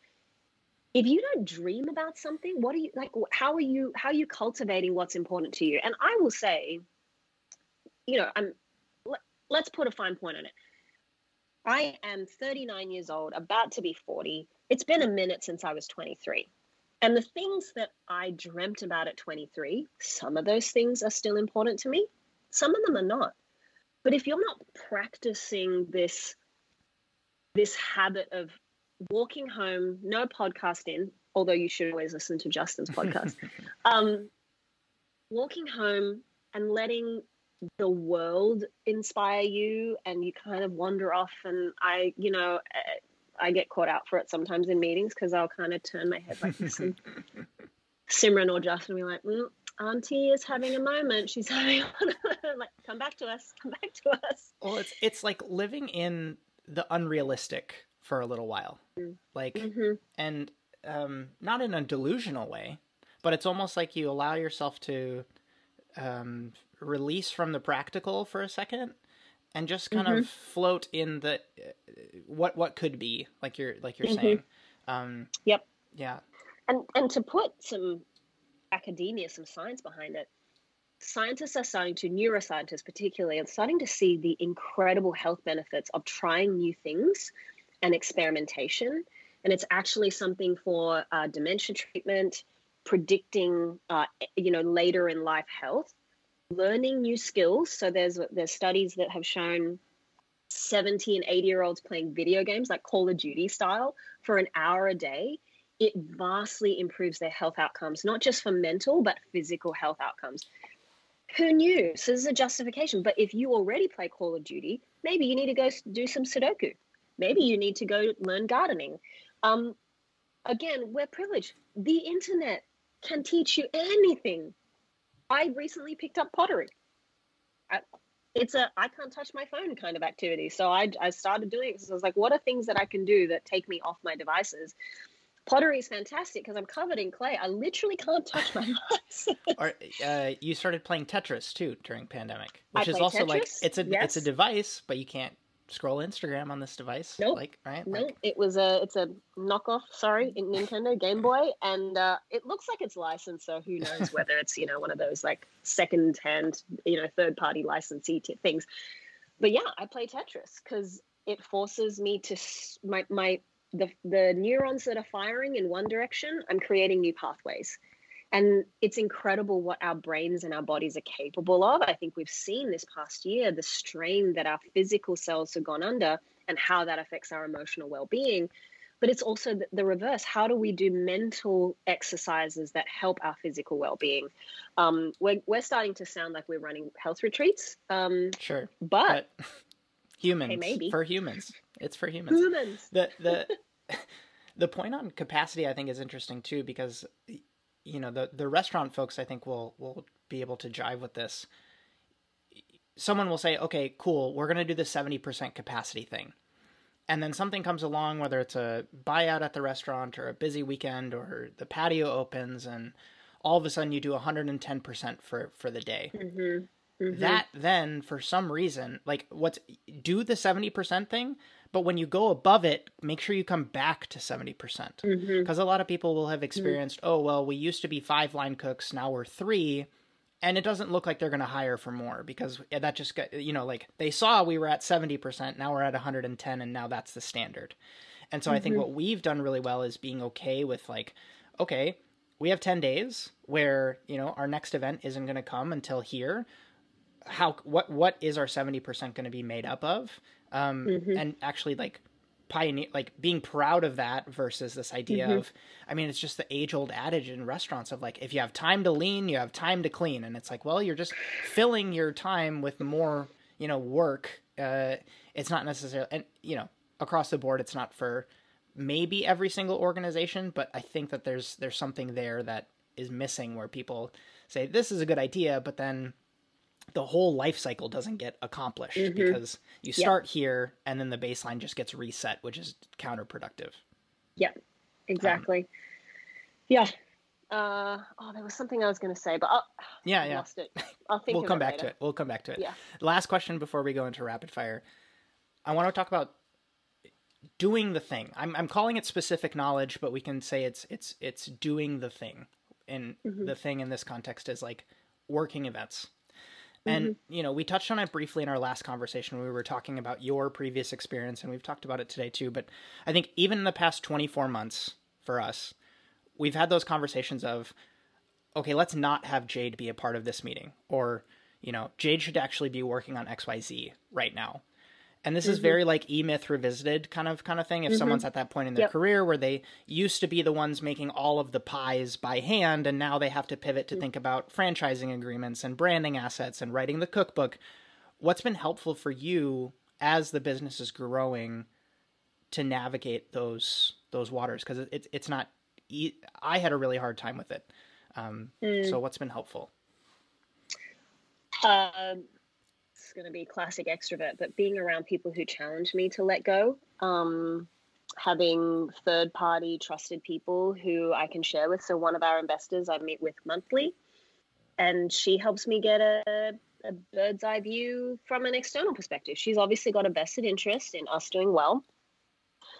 Speaker 2: If you don't dream about something, what are you like? How are you how are you cultivating what's important to you? And I will say, you know, I'm. Let, let's put a fine point on it. I am 39 years old, about to be 40. It's been a minute since I was 23. And the things that I dreamt about at 23, some of those things are still important to me, some of them are not. But if you're not practicing this this habit of walking home, no podcast in, although you should always listen to Justin's podcast, <laughs> um, walking home and letting the world inspire you and you kind of wander off and i you know eh, i get caught out for it sometimes in meetings because i'll kind of turn my head like this <laughs> and simran or justin be like mm, auntie is having a moment. She's <laughs> having like come back to us. Come back to us.
Speaker 1: Well it's it's like living in the unrealistic for a little while. Mm. like mm-hmm. and um not in a delusional way but it's almost like you allow yourself to um release from the practical for a second and just kind mm-hmm. of float in the uh, what what could be like you're like you're mm-hmm. saying um
Speaker 2: yep
Speaker 1: yeah
Speaker 2: and and to put some academia some science behind it scientists are starting to neuroscientists particularly are starting to see the incredible health benefits of trying new things and experimentation and it's actually something for uh, dementia treatment predicting uh, you know later in life health learning new skills. So there's there's studies that have shown 70 and 80 year olds playing video games like Call of Duty style for an hour a day. It vastly improves their health outcomes, not just for mental, but physical health outcomes. Who knew? So this is a justification. But if you already play Call of Duty, maybe you need to go do some Sudoku. Maybe you need to go learn gardening. Um, again, we're privileged. The internet can teach you anything I recently picked up pottery. I, it's a I can't touch my phone kind of activity. So I, I started doing it because I was like, what are things that I can do that take me off my devices? Pottery is fantastic because I'm covered in clay. I literally can't touch my <laughs> device. <laughs>
Speaker 1: or uh, you started playing Tetris too during pandemic, which is also Tetris? like it's a yes. it's a device, but you can't scroll Instagram on this device.
Speaker 2: Nope.
Speaker 1: Like, right?
Speaker 2: Nope.
Speaker 1: Like...
Speaker 2: It was a it's a knockoff, sorry, Nintendo Game Boy, and uh, it looks like it's licensed. So who <laughs> knows whether it's you know one of those like second hand, you know, third party licensee t- things. But yeah, I play Tetris because it forces me to my my the the neurons that are firing in one direction. I'm creating new pathways. And it's incredible what our brains and our bodies are capable of. I think we've seen this past year the strain that our physical cells have gone under and how that affects our emotional well being. But it's also the, reverse. How do we do mental exercises that help our physical well being? Um, we're, we're starting to sound like we're running health retreats. Um,
Speaker 1: sure.
Speaker 2: But,
Speaker 1: but <laughs> humans,
Speaker 2: hey, maybe.
Speaker 1: for humans, it's for humans.
Speaker 2: Humans.
Speaker 1: The, the, <laughs> <laughs> the point on capacity, I think, is interesting too, because you know the the restaurant folks I think will will be able to jive with this. Someone will say, "Okay, cool, we're going to do the 70% capacity thing." And then something comes along whether it's a buyout at the restaurant or a busy weekend or the patio opens and all of a sudden you do 110% for for the day.
Speaker 2: Mm-hmm. Mm-hmm.
Speaker 1: That then for some reason, like what's do the 70% thing, but when you go above it, make sure you come back to 70%. Because
Speaker 2: mm-hmm.
Speaker 1: a lot of people will have experienced, mm-hmm. oh, well, we used to be five line cooks, now we're three. And it doesn't look like they're going to hire for more because that just got, you know, like they saw we were at 70%, now we're at 110, and now that's the standard. And so I think mm-hmm. what we've done really well is being okay with, like, okay, we have 10 days where, you know, our next event isn't going to come until here how what what is our 70% going to be made up of um, mm-hmm. and actually like pioneer like being proud of that versus this idea mm-hmm. of i mean it's just the age old adage in restaurants of like if you have time to lean you have time to clean and it's like well you're just filling your time with more you know work uh it's not necessarily and you know across the board it's not for maybe every single organization but i think that there's there's something there that is missing where people say this is a good idea but then the whole life cycle doesn't get accomplished mm-hmm. because you start yep. here and then the baseline just gets reset, which is counterproductive.
Speaker 2: Yeah, exactly. Um, yeah. Uh, oh, there was something I was going to say, but I'll, <sighs>
Speaker 1: yeah, yeah,
Speaker 2: lost it. <laughs> I'll think.
Speaker 1: we'll come back
Speaker 2: later.
Speaker 1: to it. We'll come back to it.
Speaker 2: Yeah.
Speaker 1: Last question before we go into rapid fire. I want to talk about doing the thing. I'm I'm calling it specific knowledge, but we can say it's it's it's doing the thing. And mm-hmm. the thing in this context is like working events and, mm-hmm. you know, we touched on it briefly in our last conversation. We were talking about your previous experience, and we've talked about it today too. But I think even in the past 24 months for us, we've had those conversations of, okay, let's not have Jade be a part of this meeting. Or, you know, Jade should actually be working on XYZ right now and this mm-hmm. is very like e-myth revisited kind of kind of thing if mm-hmm. someone's at that point in their yep. career where they used to be the ones making all of the pies by hand and now they have to pivot to mm-hmm. think about franchising agreements and branding assets and writing the cookbook what's been helpful for you as the business is growing to navigate those those waters because it, it, it's not i had a really hard time with it um, mm. so what's been helpful
Speaker 2: um going to be classic extrovert, but being around people who challenge me to let go, um, having third party trusted people who I can share with. So, one of our investors I meet with monthly, and she helps me get a, a bird's eye view from an external perspective. She's obviously got a vested interest in us doing well,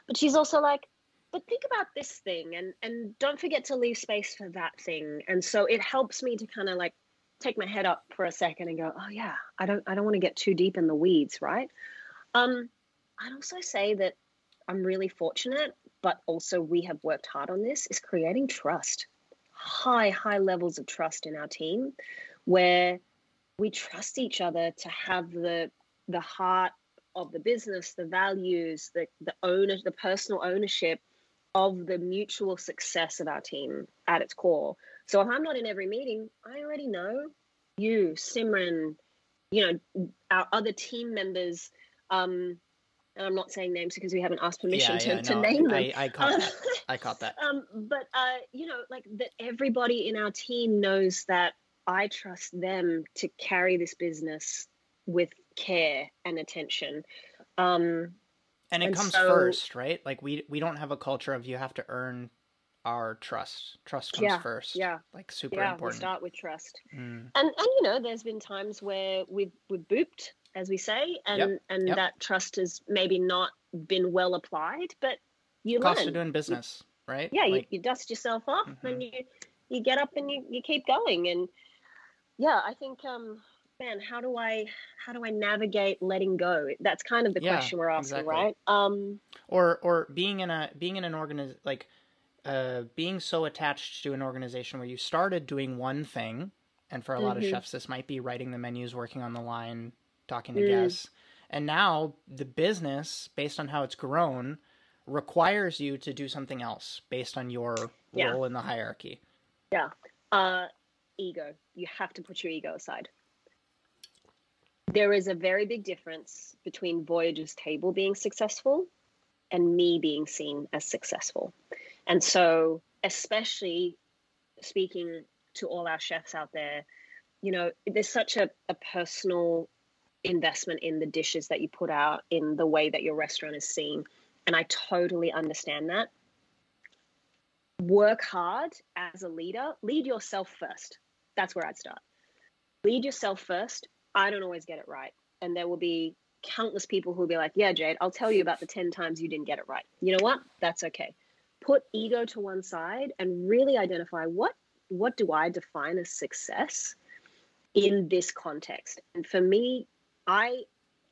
Speaker 2: but she's also like, but think about this thing and and don't forget to leave space for that thing and so it helps me to kind of like take my head up for a second and go, oh yeah, I don't I don't want to get too deep in the weeds, right? Um, I'd also say that I'm really fortunate, but also we have worked hard on this, is creating trust. High, high levels of trust in our team where we trust each other to have the the heart of the business, the values, the the owner, the personal ownership of the mutual success of our team at its core. So if I'm not in every meeting, I already know you, Simran, you know, our other team members. Um, and I'm not saying names because we haven't asked permission
Speaker 1: yeah,
Speaker 2: to,
Speaker 1: yeah,
Speaker 2: to
Speaker 1: no,
Speaker 2: name them.
Speaker 1: I, I caught um, that. I caught that. <laughs>
Speaker 2: Um, but uh, you know, like that everybody in our team knows that I trust them to carry this business with care and attention. Um,
Speaker 1: and it and comes so, first, right? Like we we don't have a culture of you have to earn our trust. Trust comes
Speaker 2: yeah,
Speaker 1: first.
Speaker 2: Yeah.
Speaker 1: Like super
Speaker 2: yeah,
Speaker 1: important.
Speaker 2: We start with trust.
Speaker 1: Mm.
Speaker 2: And and you know, there's been times where we've we've booped, as we say, and yep. and
Speaker 1: yep.
Speaker 2: that trust has maybe not been well applied, but you
Speaker 1: Cost
Speaker 2: learn.
Speaker 1: of doing business,
Speaker 2: you,
Speaker 1: right?
Speaker 2: Yeah, like, you, you dust yourself off mm-hmm. and you you get up and you, you keep going. And yeah, I think um man, how do I how do I navigate letting go? That's kind of the
Speaker 1: Yeah,
Speaker 2: question we're asking,
Speaker 1: exactly.
Speaker 2: right? Um,
Speaker 1: or or being in a being in an organiz like uh being so attached to an organization where you started doing one thing and for a lot of
Speaker 2: Mhm.
Speaker 1: chefs this might be writing the menus working on the line talking to
Speaker 2: Mm.
Speaker 1: guests and now the business based on how it's grown requires you to do something else based on your
Speaker 2: Yeah.
Speaker 1: role in the hierarchy Yeah.
Speaker 2: uh, ego. You have to put your ego aside. There is a very big difference between Voyager's table being successful and me being seen as successful. And so, especially speaking to all our chefs out there, you know, there's such a, a personal investment in the dishes that you put out, in the way that your restaurant is seen. And I totally understand that work hard as a leader, lead yourself first. That's where I'd start. Lead yourself first. I don't always get it right. And there will be countless people who will be like, yeah, Jade, I'll tell you about the 10 times you didn't get it right. You know what? That's okay. Put ego to one side and really identify what what do I define as success in this context. And for me, I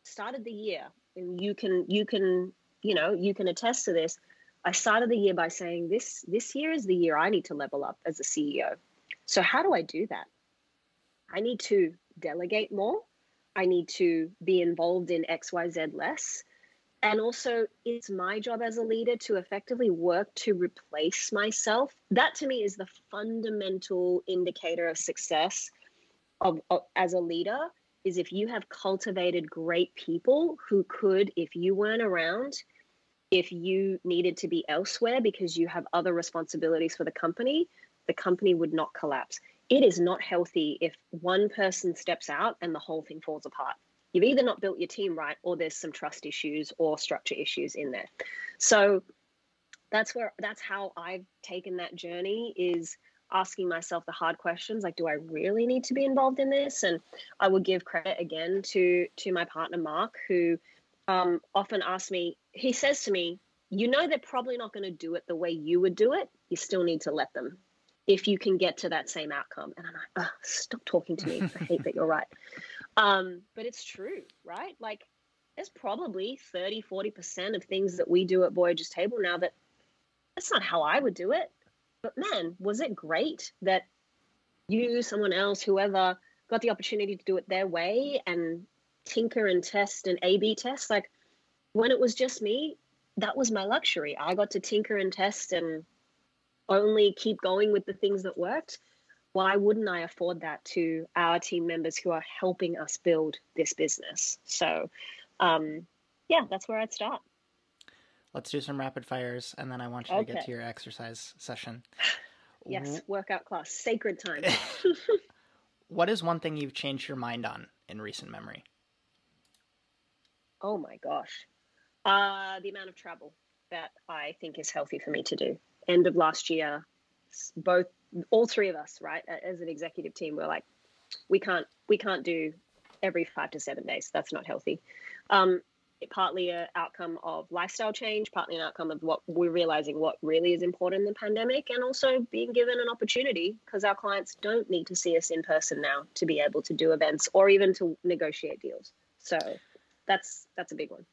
Speaker 2: started the year and you can you can, you know, you can attest to this. I started the year by saying this this year is the year I need to level up as a CEO. So how do I do that? I need to delegate more. I need to be involved in XYZ less. And also, it's my job as a leader to effectively work to replace myself. That to me is the fundamental indicator of success of, of as a leader is if you have cultivated great people who could, if you weren't around, if you needed to be elsewhere because you have other responsibilities for the company, the company would not collapse. It is not healthy if one person steps out and the whole thing falls apart. You've either not built your team right or there's some trust issues or structure issues in there. So that's where that's how I've taken that journey is asking myself the hard questions like do I really need to be involved in this? And I would give credit again to to my partner Mark who um, often asks me he says to me you know they're probably not going to do it the way you would do it. You still need to let them if you can get to that same outcome. And i'm like oh, stop talking to me. I hate that you're right um, but it's true right? Like there's probably 30 40% of things that we do at voyager's table now that that's not how i would do it. But man was it great that you someone else whoever got the opportunity to do it their way and tinker and test and a b test? Like when it was just me that was my luxury. I got to tinker and test and only keep going with the things that worked why wouldn't i afford that to our team members who are helping us build this business? So um, yeah that's where i'd start
Speaker 1: let's do some rapid fires and then i want you to get to your exercise session. <sighs>
Speaker 2: Yes workout class sacred time. <laughs>
Speaker 1: What is one thing you've changed your mind on in recent memory?
Speaker 2: Oh my gosh. Uh, the amount of travel that I think is healthy for me to do. End of last year, both, all three of us, right, as an executive team, we're like, we can't, we can't do every five to seven days. That's not healthy. Um, partly an outcome of lifestyle change, partly an outcome of what we're realizing what really is important in the pandemic, and also being given an opportunity because our clients don't need to see us in person now to be able to do events or even to negotiate deals. So that's that's a big one.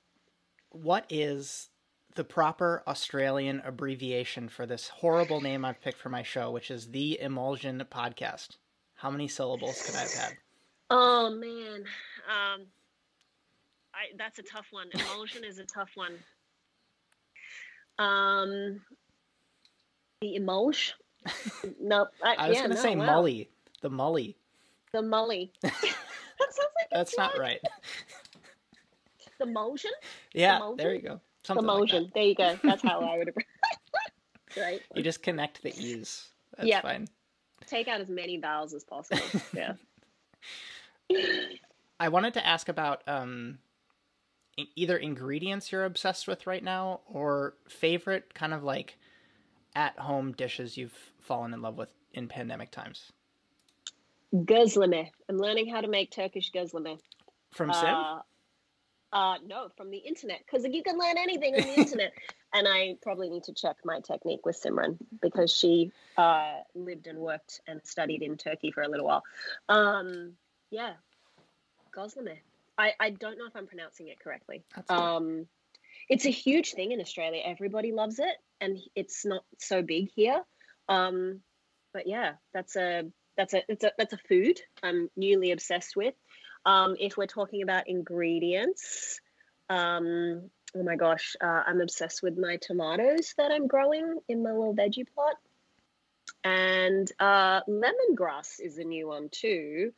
Speaker 1: what is the proper Australian abbreviation for this horrible name I've picked for my show, which is the Emulsion Podcast? How many syllables could I have had?
Speaker 2: Oh man, um, I that's a tough one. Emulsion is a tough one. Um, the emulsion. no, I, <laughs>
Speaker 1: I was
Speaker 2: yeah,
Speaker 1: going to
Speaker 2: no,
Speaker 1: say
Speaker 2: wow.
Speaker 1: Mully. The Mully.
Speaker 2: The mully. <laughs> that sounds like
Speaker 1: That's not right.
Speaker 2: The emulsion. <laughs>
Speaker 1: Yeah,
Speaker 2: Emulsion?
Speaker 1: there you go.
Speaker 2: The
Speaker 1: Something like
Speaker 2: there you go. That's how I would. <laughs> Have <laughs> right.
Speaker 1: You just connect the E's. That's
Speaker 2: Yep.
Speaker 1: fine.
Speaker 2: Take out as many vowels as possible. <laughs> Yeah.
Speaker 1: I wanted to ask about um, either ingredients you're obsessed with right now or favorite kind of like at home dishes you've fallen in love with in pandemic times.
Speaker 2: Gözleme. I'm learning how to make Turkish gözleme.
Speaker 1: From Sim?
Speaker 2: Uh, uh, no, from the internet, because you can learn anything on the <laughs> internet. And I probably need to check my technique with Simran because she uh, lived and worked and studied in Turkey for a little while. Um, yeah, Goslameth. I, I don't know if I'm pronouncing it correctly.
Speaker 1: That's.
Speaker 2: Um, it's a huge thing in Australia. Everybody loves it, and it's not so big here. Um, but yeah, that's a that's a it's a that's a food I'm newly obsessed with. Um, if we're talking about ingredients, um, oh my gosh, uh, I'm obsessed with my tomatoes that I'm growing in my little veggie plot. And uh, lemongrass is a new one too.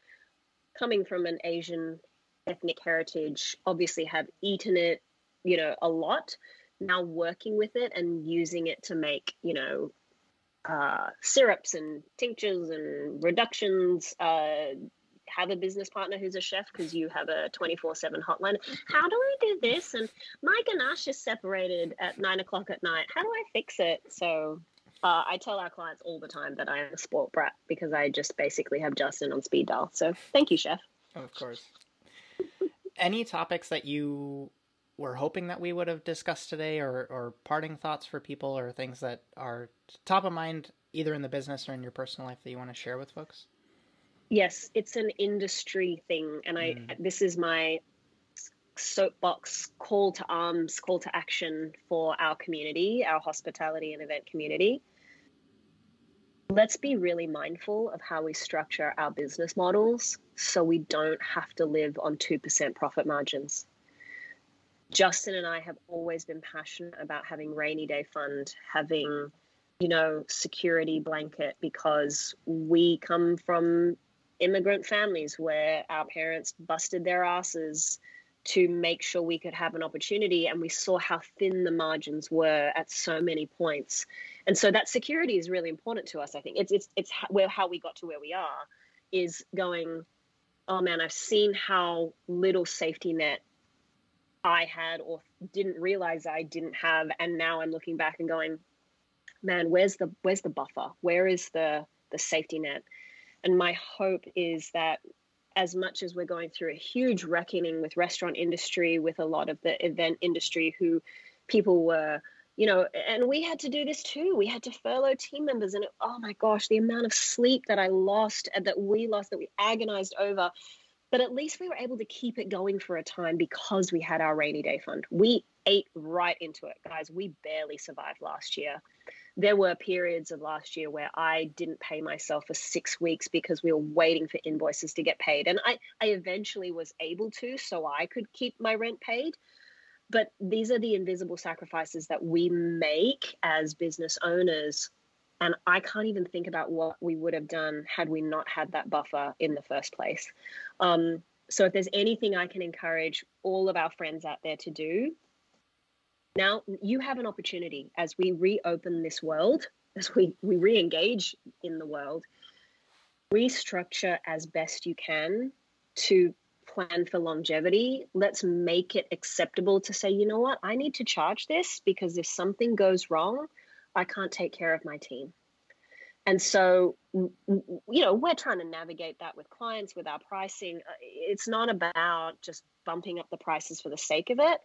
Speaker 2: Coming from an Asian ethnic heritage, obviously have eaten it, you know, a lot. Now working with it and using it to make, you know, uh, syrups and tinctures and reductions. Uh, have a business partner who's a chef because you have a 24 7 hotline. How do I do this? And my ganache is separated at nine o'clock at night. How do I fix it? So uh, I tell our clients all the time that I am a sport brat because I just basically have Justin on speed dial. So thank you, chef.
Speaker 1: Of course. Any topics that you were hoping that we would have discussed today, or, or parting thoughts for people, or things that are top of mind either in the business or in your personal life that you want to share with folks?
Speaker 2: Yes, it's an industry thing, and I
Speaker 1: Mm.
Speaker 2: this is my soapbox call to arms, call to action for our community, our hospitality and event community. Let's be really mindful of how we structure our business models so we don't have to live on 2% profit margins. Justin and I have always been passionate about having rainy day fund, having, you know, security blanket because we come from immigrant families where our parents busted their asses to make sure we could have an opportunity and we saw how thin the margins were at so many points. And so that security is really important to us i think. It's it's it's where how we got to where we are is going oh man i've seen how little safety net i had or didn't realize i didn't have and now i'm looking back and going man where's the where's the buffer? Where is the the safety net and my hope is that as much as we're going through a huge reckoning with restaurant industry with a lot of the event industry who people were you know and we had to do this too. We had to furlough team members and oh my gosh the amount of sleep that i lost and that we lost that we agonized over. But at least we were able to keep it going for a time because we had our rainy day fund. We ate right into it guys. We barely survived last year there were periods of last year where I didn't pay myself for six weeks because we were waiting for invoices to get paid. And I, I eventually was able to, so I could keep my rent paid. But these are the invisible sacrifices that we make as business owners. And I can't even think about what we would have done had we not had that buffer in the first place. Um, so, if there's anything I can encourage all of our friends out there to do, now you have an opportunity as we reopen this world, <laughs> as we, we re engage in the world, restructure as best you can to plan for longevity. Let's make it acceptable to say, you know what, I need to charge this because if something goes wrong, I can't take care of my team. And so, you know, we're trying to navigate that with clients, with our pricing. Uh, It's not about just bumping up the prices for the sake of it.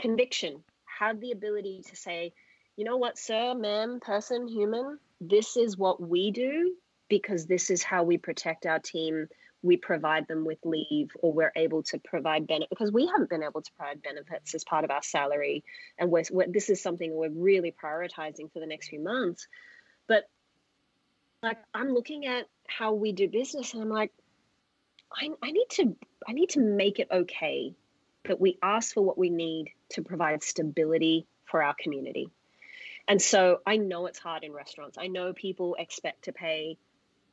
Speaker 2: Conviction, have the ability to say, you know what, sir, ma'am, person, human, this is what we do because this is how we protect our team. We provide them with leave or we're able to provide benefits because we haven't been able to provide benefits as part of our salary. And we're, we're, this is something we're really prioritizing for the next few months. But like, I'm looking at how we do business and I'm like, I, I need to I need to make it okay that we ask for what we need to provide stability for our community. And so I know it's hard in restaurants. I know people expect to pay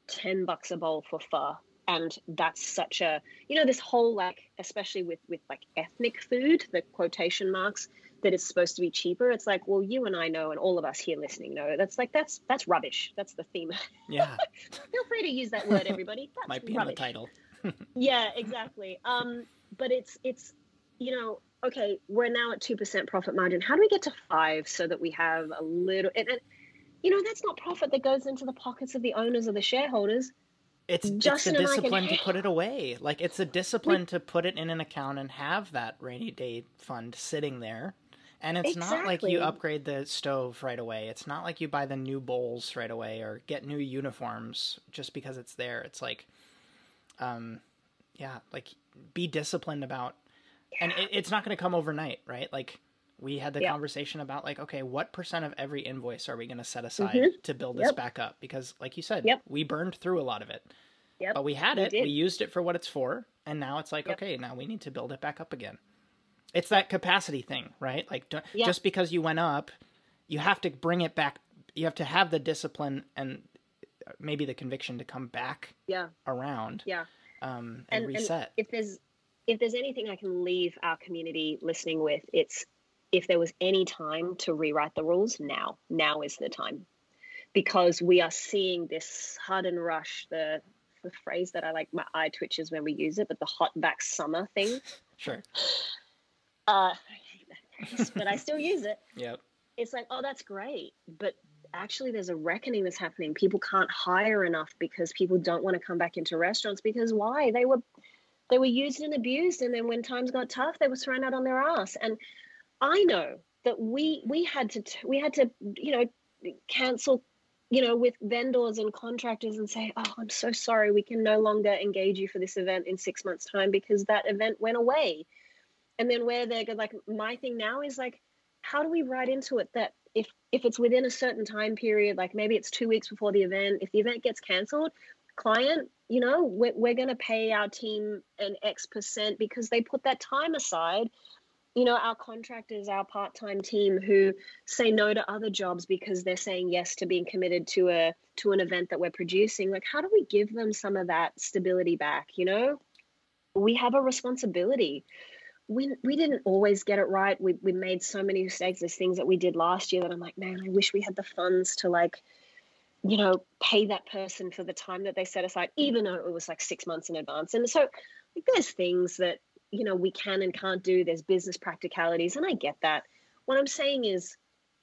Speaker 2: 10 bucks a bowl for pho. And that's such a, you know, this whole like, especially with with like ethnic food, the quotation marks that it's supposed to be cheaper. It's like, well, you and I know, and all of us here listening know that's like that's that's rubbish. That's the theme.
Speaker 1: Yeah, <laughs>
Speaker 2: Feel free to use that word, everybody. <laughs> That's
Speaker 1: might be
Speaker 2: rubbish
Speaker 1: in the title. <laughs>
Speaker 2: yeah exactly um but it's it's you know okay we're now at 2% profit margin how do we get to 5 so that we have a little and, and you know that's not profit that goes into the pockets of the owners or the shareholders
Speaker 1: It's
Speaker 2: just
Speaker 1: it's a discipline to put it away. Like it's a discipline to put it in an account and have that rainy day fund sitting there. And it's not like you upgrade the stove right away. It's not like you buy the new bowls right away or get new uniforms just because it's there. It's like um yeah, like be disciplined about and it, it's not going to come overnight right like we had the
Speaker 2: Yeah.
Speaker 1: conversation about like okay what percent of every invoice are we going to set aside
Speaker 2: Mhm.
Speaker 1: to build this
Speaker 2: Yep.
Speaker 1: back up because like you said
Speaker 2: Yep.
Speaker 1: we burned through a lot of it
Speaker 2: Yep,
Speaker 1: but we had it
Speaker 2: did.
Speaker 1: we used it for what it's for and now it's like
Speaker 2: Yep.
Speaker 1: okay now we need to build it back up again it's that capacity thing right like just because you went up you have to bring it back you have to have the discipline and maybe the conviction to come back
Speaker 2: yeah,
Speaker 1: around
Speaker 2: yeah.
Speaker 1: um, and,
Speaker 2: and,
Speaker 1: reset
Speaker 2: and if there's if there's anything I can leave our community listening with, it's if there was any time to rewrite the rules, now. Now is the time. Because we are seeing this sudden rush, the the phrase that I like my eye twitches when we use it, but the hot vax summer thing. <laughs>
Speaker 1: sure
Speaker 2: Uh I hate that phrase, but I still use it. <laughs>
Speaker 1: yep
Speaker 2: It's like, oh that's great. But actually there's a reckoning that's happening. People can't hire enough because people don't want to come back into restaurants because why? They were they were used and abused and then when times got tough they were thrown out on their ass. And i know that we we had to we had to you know cancel you know with vendors and contractors and say oh i'm so sorry we can no longer engage you for this event in 6 months time because that event went away. And then where they're like my thing now is like how do we write into it that if if it's within a certain time period like maybe it's 2 weeks before the event if the event gets cancelled client you know we're, we're going to pay our team an x percent because they put that time aside. You know our contractors our part-time team who say no to other jobs because they're saying yes to being committed to a to an event that we're producing. Like how do we give them some of that stability back you know? We have a responsibility. We, we didn't always get it right. We, we made so many mistakes. There's things that we did last year that i'm like man i wish we had the funds to like you know, pay that person for the time that they set aside, even though it was like six months in advance. And so like, there's things that, you know, we can and can't do. There's business practicalities, and I get that. What I'm saying is,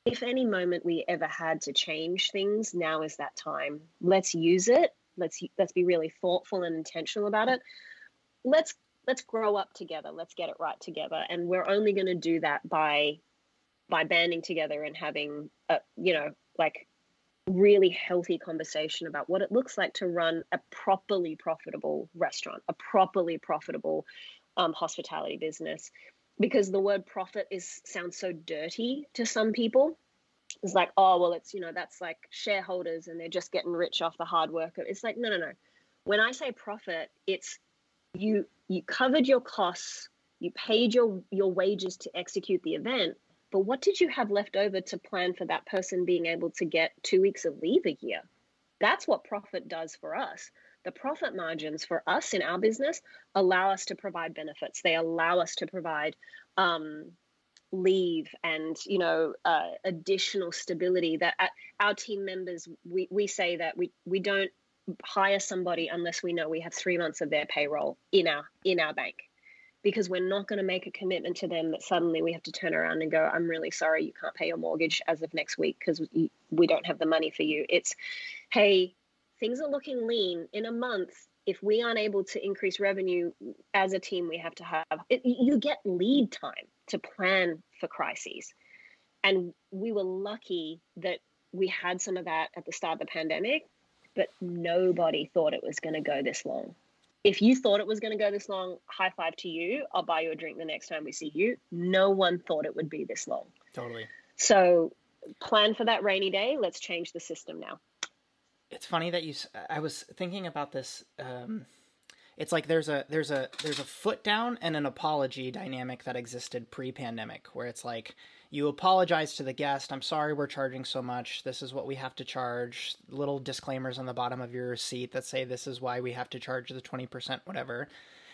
Speaker 2: if any moment we ever had to change things, now is that time. Let's use it. Let's let's be really thoughtful and intentional about it. Let's let's grow up together. Let's get it right together. And we're only going to do that by by banding together and having a, you know, like really healthy conversation about what it looks like to run a properly profitable restaurant, a properly profitable um, hospitality business, because the word profit is sounds so dirty to some people. It's like, oh well, it's you know that's like shareholders and they're just getting rich off the hard work. It's like, no, no, no. When I say profit, it's you you covered your costs, you paid your your wages to execute the event, but what did you have left over to plan for that person being able to get two weeks of leave a year? That's what profit does for us. The profit margins for us in our business allow us to provide benefits. They allow us to provide um, leave and you know uh, additional stability. That our team members we we say that we we don't hire somebody unless we know we have three months of their payroll in our in our bank because we're not going to make a commitment to them that suddenly we have to turn around and go, I'm really sorry, you can't pay your mortgage as of next week because we don't have the money for you. It's, hey, things are looking lean in a month. If we aren't able to increase revenue as a team, we have to have it, you get lead time to plan for crises. And we were lucky that we had some of that at the start of the pandemic, but nobody thought it was going to go this long if you thought it was going to go this long, high five to you. I'll buy you a drink the next time we see you. No one thought it would be this long.
Speaker 1: Totally.
Speaker 2: So plan for that rainy day. Let's change the system now.
Speaker 1: It's funny that you. I was thinking about this. Um, it's like there's a there's a there's a foot down and an apology dynamic that existed pre-pandemic, where it's like you apologize to the guest. I'm sorry we're charging so much. This is what we have to charge. Little disclaimers on the bottom of your receipt that say this is why we have to charge the 20%, whatever.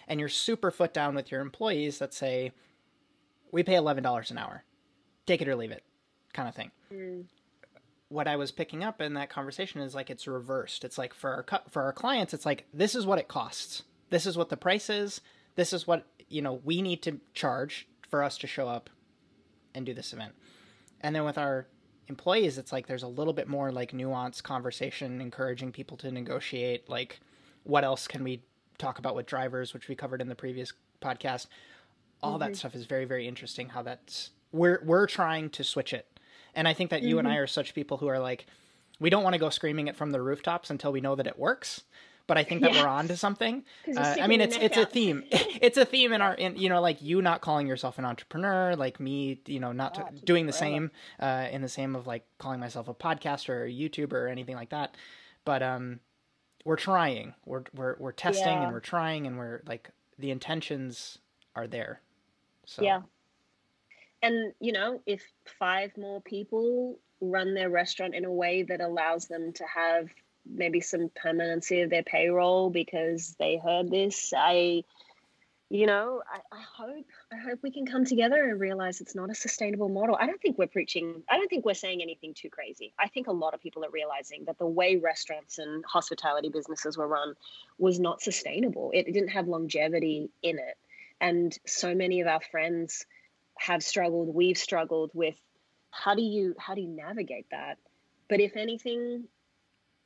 Speaker 1: And you're super foot down with your employees that say, we pay $11 an hour. Take it or leave it, kind of thing.
Speaker 2: Mm.
Speaker 1: What I was picking up in that conversation is like it's reversed. It's like for our for our clients, it's like this is what it costs. This is what the price is. This is what you know we need to charge for us to show up and do this event. And then with our employees, it's like there's a little bit more like nuanced conversation, encouraging people to negotiate. Like, what else can we talk about with drivers, which we covered in the previous podcast? All mm-hmm. that stuff is very, very interesting. How that's we're we're trying to switch it, and I think that mm-hmm. you and I are such people who are like, we don't want to go screaming it from the rooftops until we know that it works. But I think that
Speaker 2: Yeah.
Speaker 1: we're on to something. <laughs> Uh, I mean, it's it's a theme. <laughs> <laughs> it's a theme in our, in you know, like you not calling yourself an entrepreneur, like me, you know, not
Speaker 2: Oh,
Speaker 1: doing the same, uh, in the same of like calling myself a podcaster or a YouTuber or anything like that. But um, we're trying. We're we're we're testing
Speaker 2: Yeah.
Speaker 1: and we're trying and we're like the intentions are there. So
Speaker 2: Yeah. And, you know, if five more people run their restaurant in a way that allows them to have maybe some permanency of their payroll because they heard this, I, you know, I, I hope I hope we can come together and realize it's not a sustainable model. I don't think we're preaching. I don't think we're saying anything too crazy. I think a lot of people are realizing that the way restaurants and hospitality businesses were run was not sustainable. It didn't have longevity in it, and so many of our friends have struggled. We've struggled with how do you how do you navigate that? But if anything,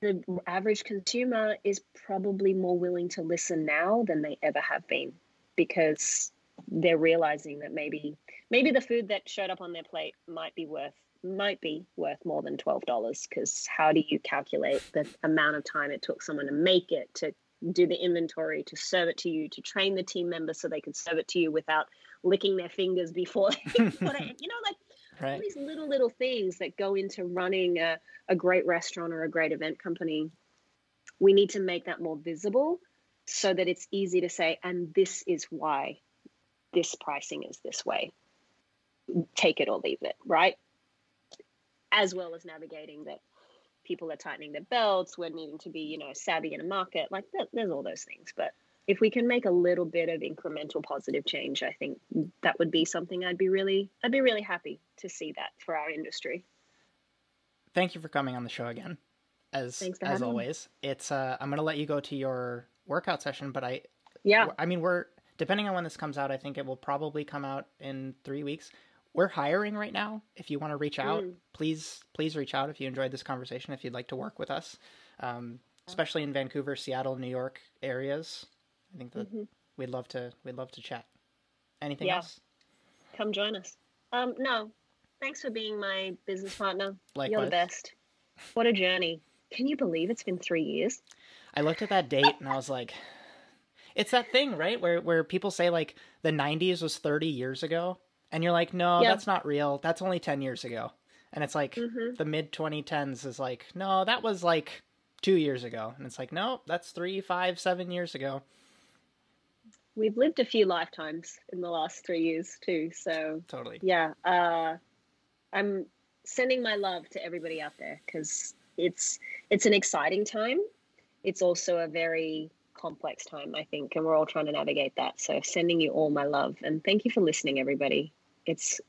Speaker 2: the average consumer is probably more willing to listen now than they ever have been because they're realizing that maybe maybe the food that showed up on their plate might be worth might be worth more than twelve dollars because how do you calculate the amount of time it took someone to make it to do the inventory to serve it to you to train the team members so they could serve it to you without licking their fingers before <laughs> they put it? You know like all
Speaker 1: right.
Speaker 2: these little little things that go into running a, a great restaurant or a great event company we need to make that more visible so that it's easy to say and this is why this pricing is this way take it or leave it right as well as navigating that people are tightening their belts we're needing to be you know savvy in a market like there- there's all those things but if we can make a little bit of incremental positive change i think that would be something i'd be really i'd be really happy to see that for our industry
Speaker 1: Thank you for coming on the show again. As as
Speaker 2: having me.
Speaker 1: always, it's uh, I'm gonna let you go to your workout session, but I
Speaker 2: yeah
Speaker 1: I mean, we're depending on when this comes out. I think it will probably come out in three weeks. We're hiring right now. If you want to reach out,
Speaker 2: Mm.
Speaker 1: please please reach out if you enjoyed this conversation. If you'd like to work with us, um, especially in Vancouver, Seattle, New York areas, I think that
Speaker 2: Mhm.
Speaker 1: we'd love to we'd love to chat. Anything
Speaker 2: Yeah.
Speaker 1: else?
Speaker 2: come join us um no thanks for being my business partner you're the best what a journey can you believe it's been three years
Speaker 1: I looked at that date and I was like, it's that thing, right? Where where people say like the '90s was 30 years ago, and you're like, no,
Speaker 2: Yeah.
Speaker 1: that's not real. That's only 10 years ago. And it's like
Speaker 2: Mhm.
Speaker 1: the mid 2010s is like, no, that was like two years ago, and it's like, no, that's three, five, seven years ago.
Speaker 2: We've lived a few lifetimes in the last three years too so
Speaker 1: Totally.
Speaker 2: yeah uh i'm sending my love to everybody out there because it's it's an exciting time. It's also a very complex time i think and we're all trying to navigate that. So sending you all my love and thank you for listening everybody. It's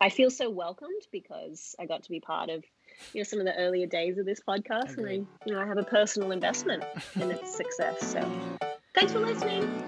Speaker 2: i feel so welcomed because i got to be part of you know some of the earlier days of this podcast and I, you know i have a personal investment in its success so thanks for listening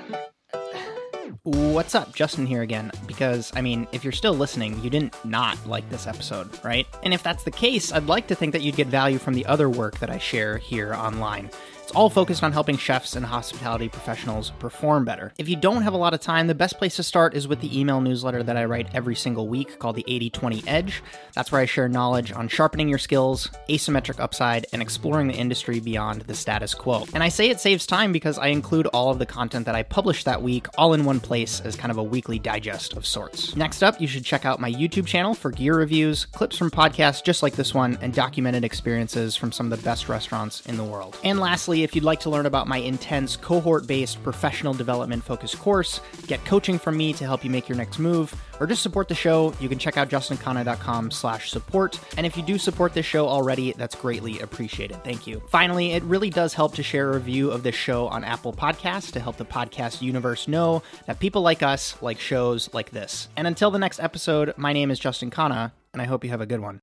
Speaker 1: What's up? Justin here again. Because, I mean, if you're still listening, you didn't not like this episode, right? And if that's the case, I'd like to think that you'd get value from the other work that I share here online. It's all focused on helping chefs and hospitality professionals perform better. If you don't have a lot of time, the best place to start is with the email newsletter that I write every single week called the 80 20 Edge. That's where I share knowledge on sharpening your skills, asymmetric upside, and exploring the industry beyond the status quo. And I say it saves time because I include all of the content that I publish that week all in one place as kind of a weekly digest of sorts. Next up, you should check out my YouTube channel for gear reviews, clips from podcasts just like this one, and documented experiences from some of the best restaurants in the world. And lastly, if you'd like to learn about my intense cohort based professional development focused course, get coaching from me to help you make your next move, or just support the show, you can check out justinkhanna.com slash support. And if you do support this show already, that's greatly appreciated. Thank you. Finally, it really does help to share a review of this show on Apple Podcasts to help the podcast universe know that people like us like shows like this. And until the next episode, my name is Justin Khanna, and I hope you have a good one.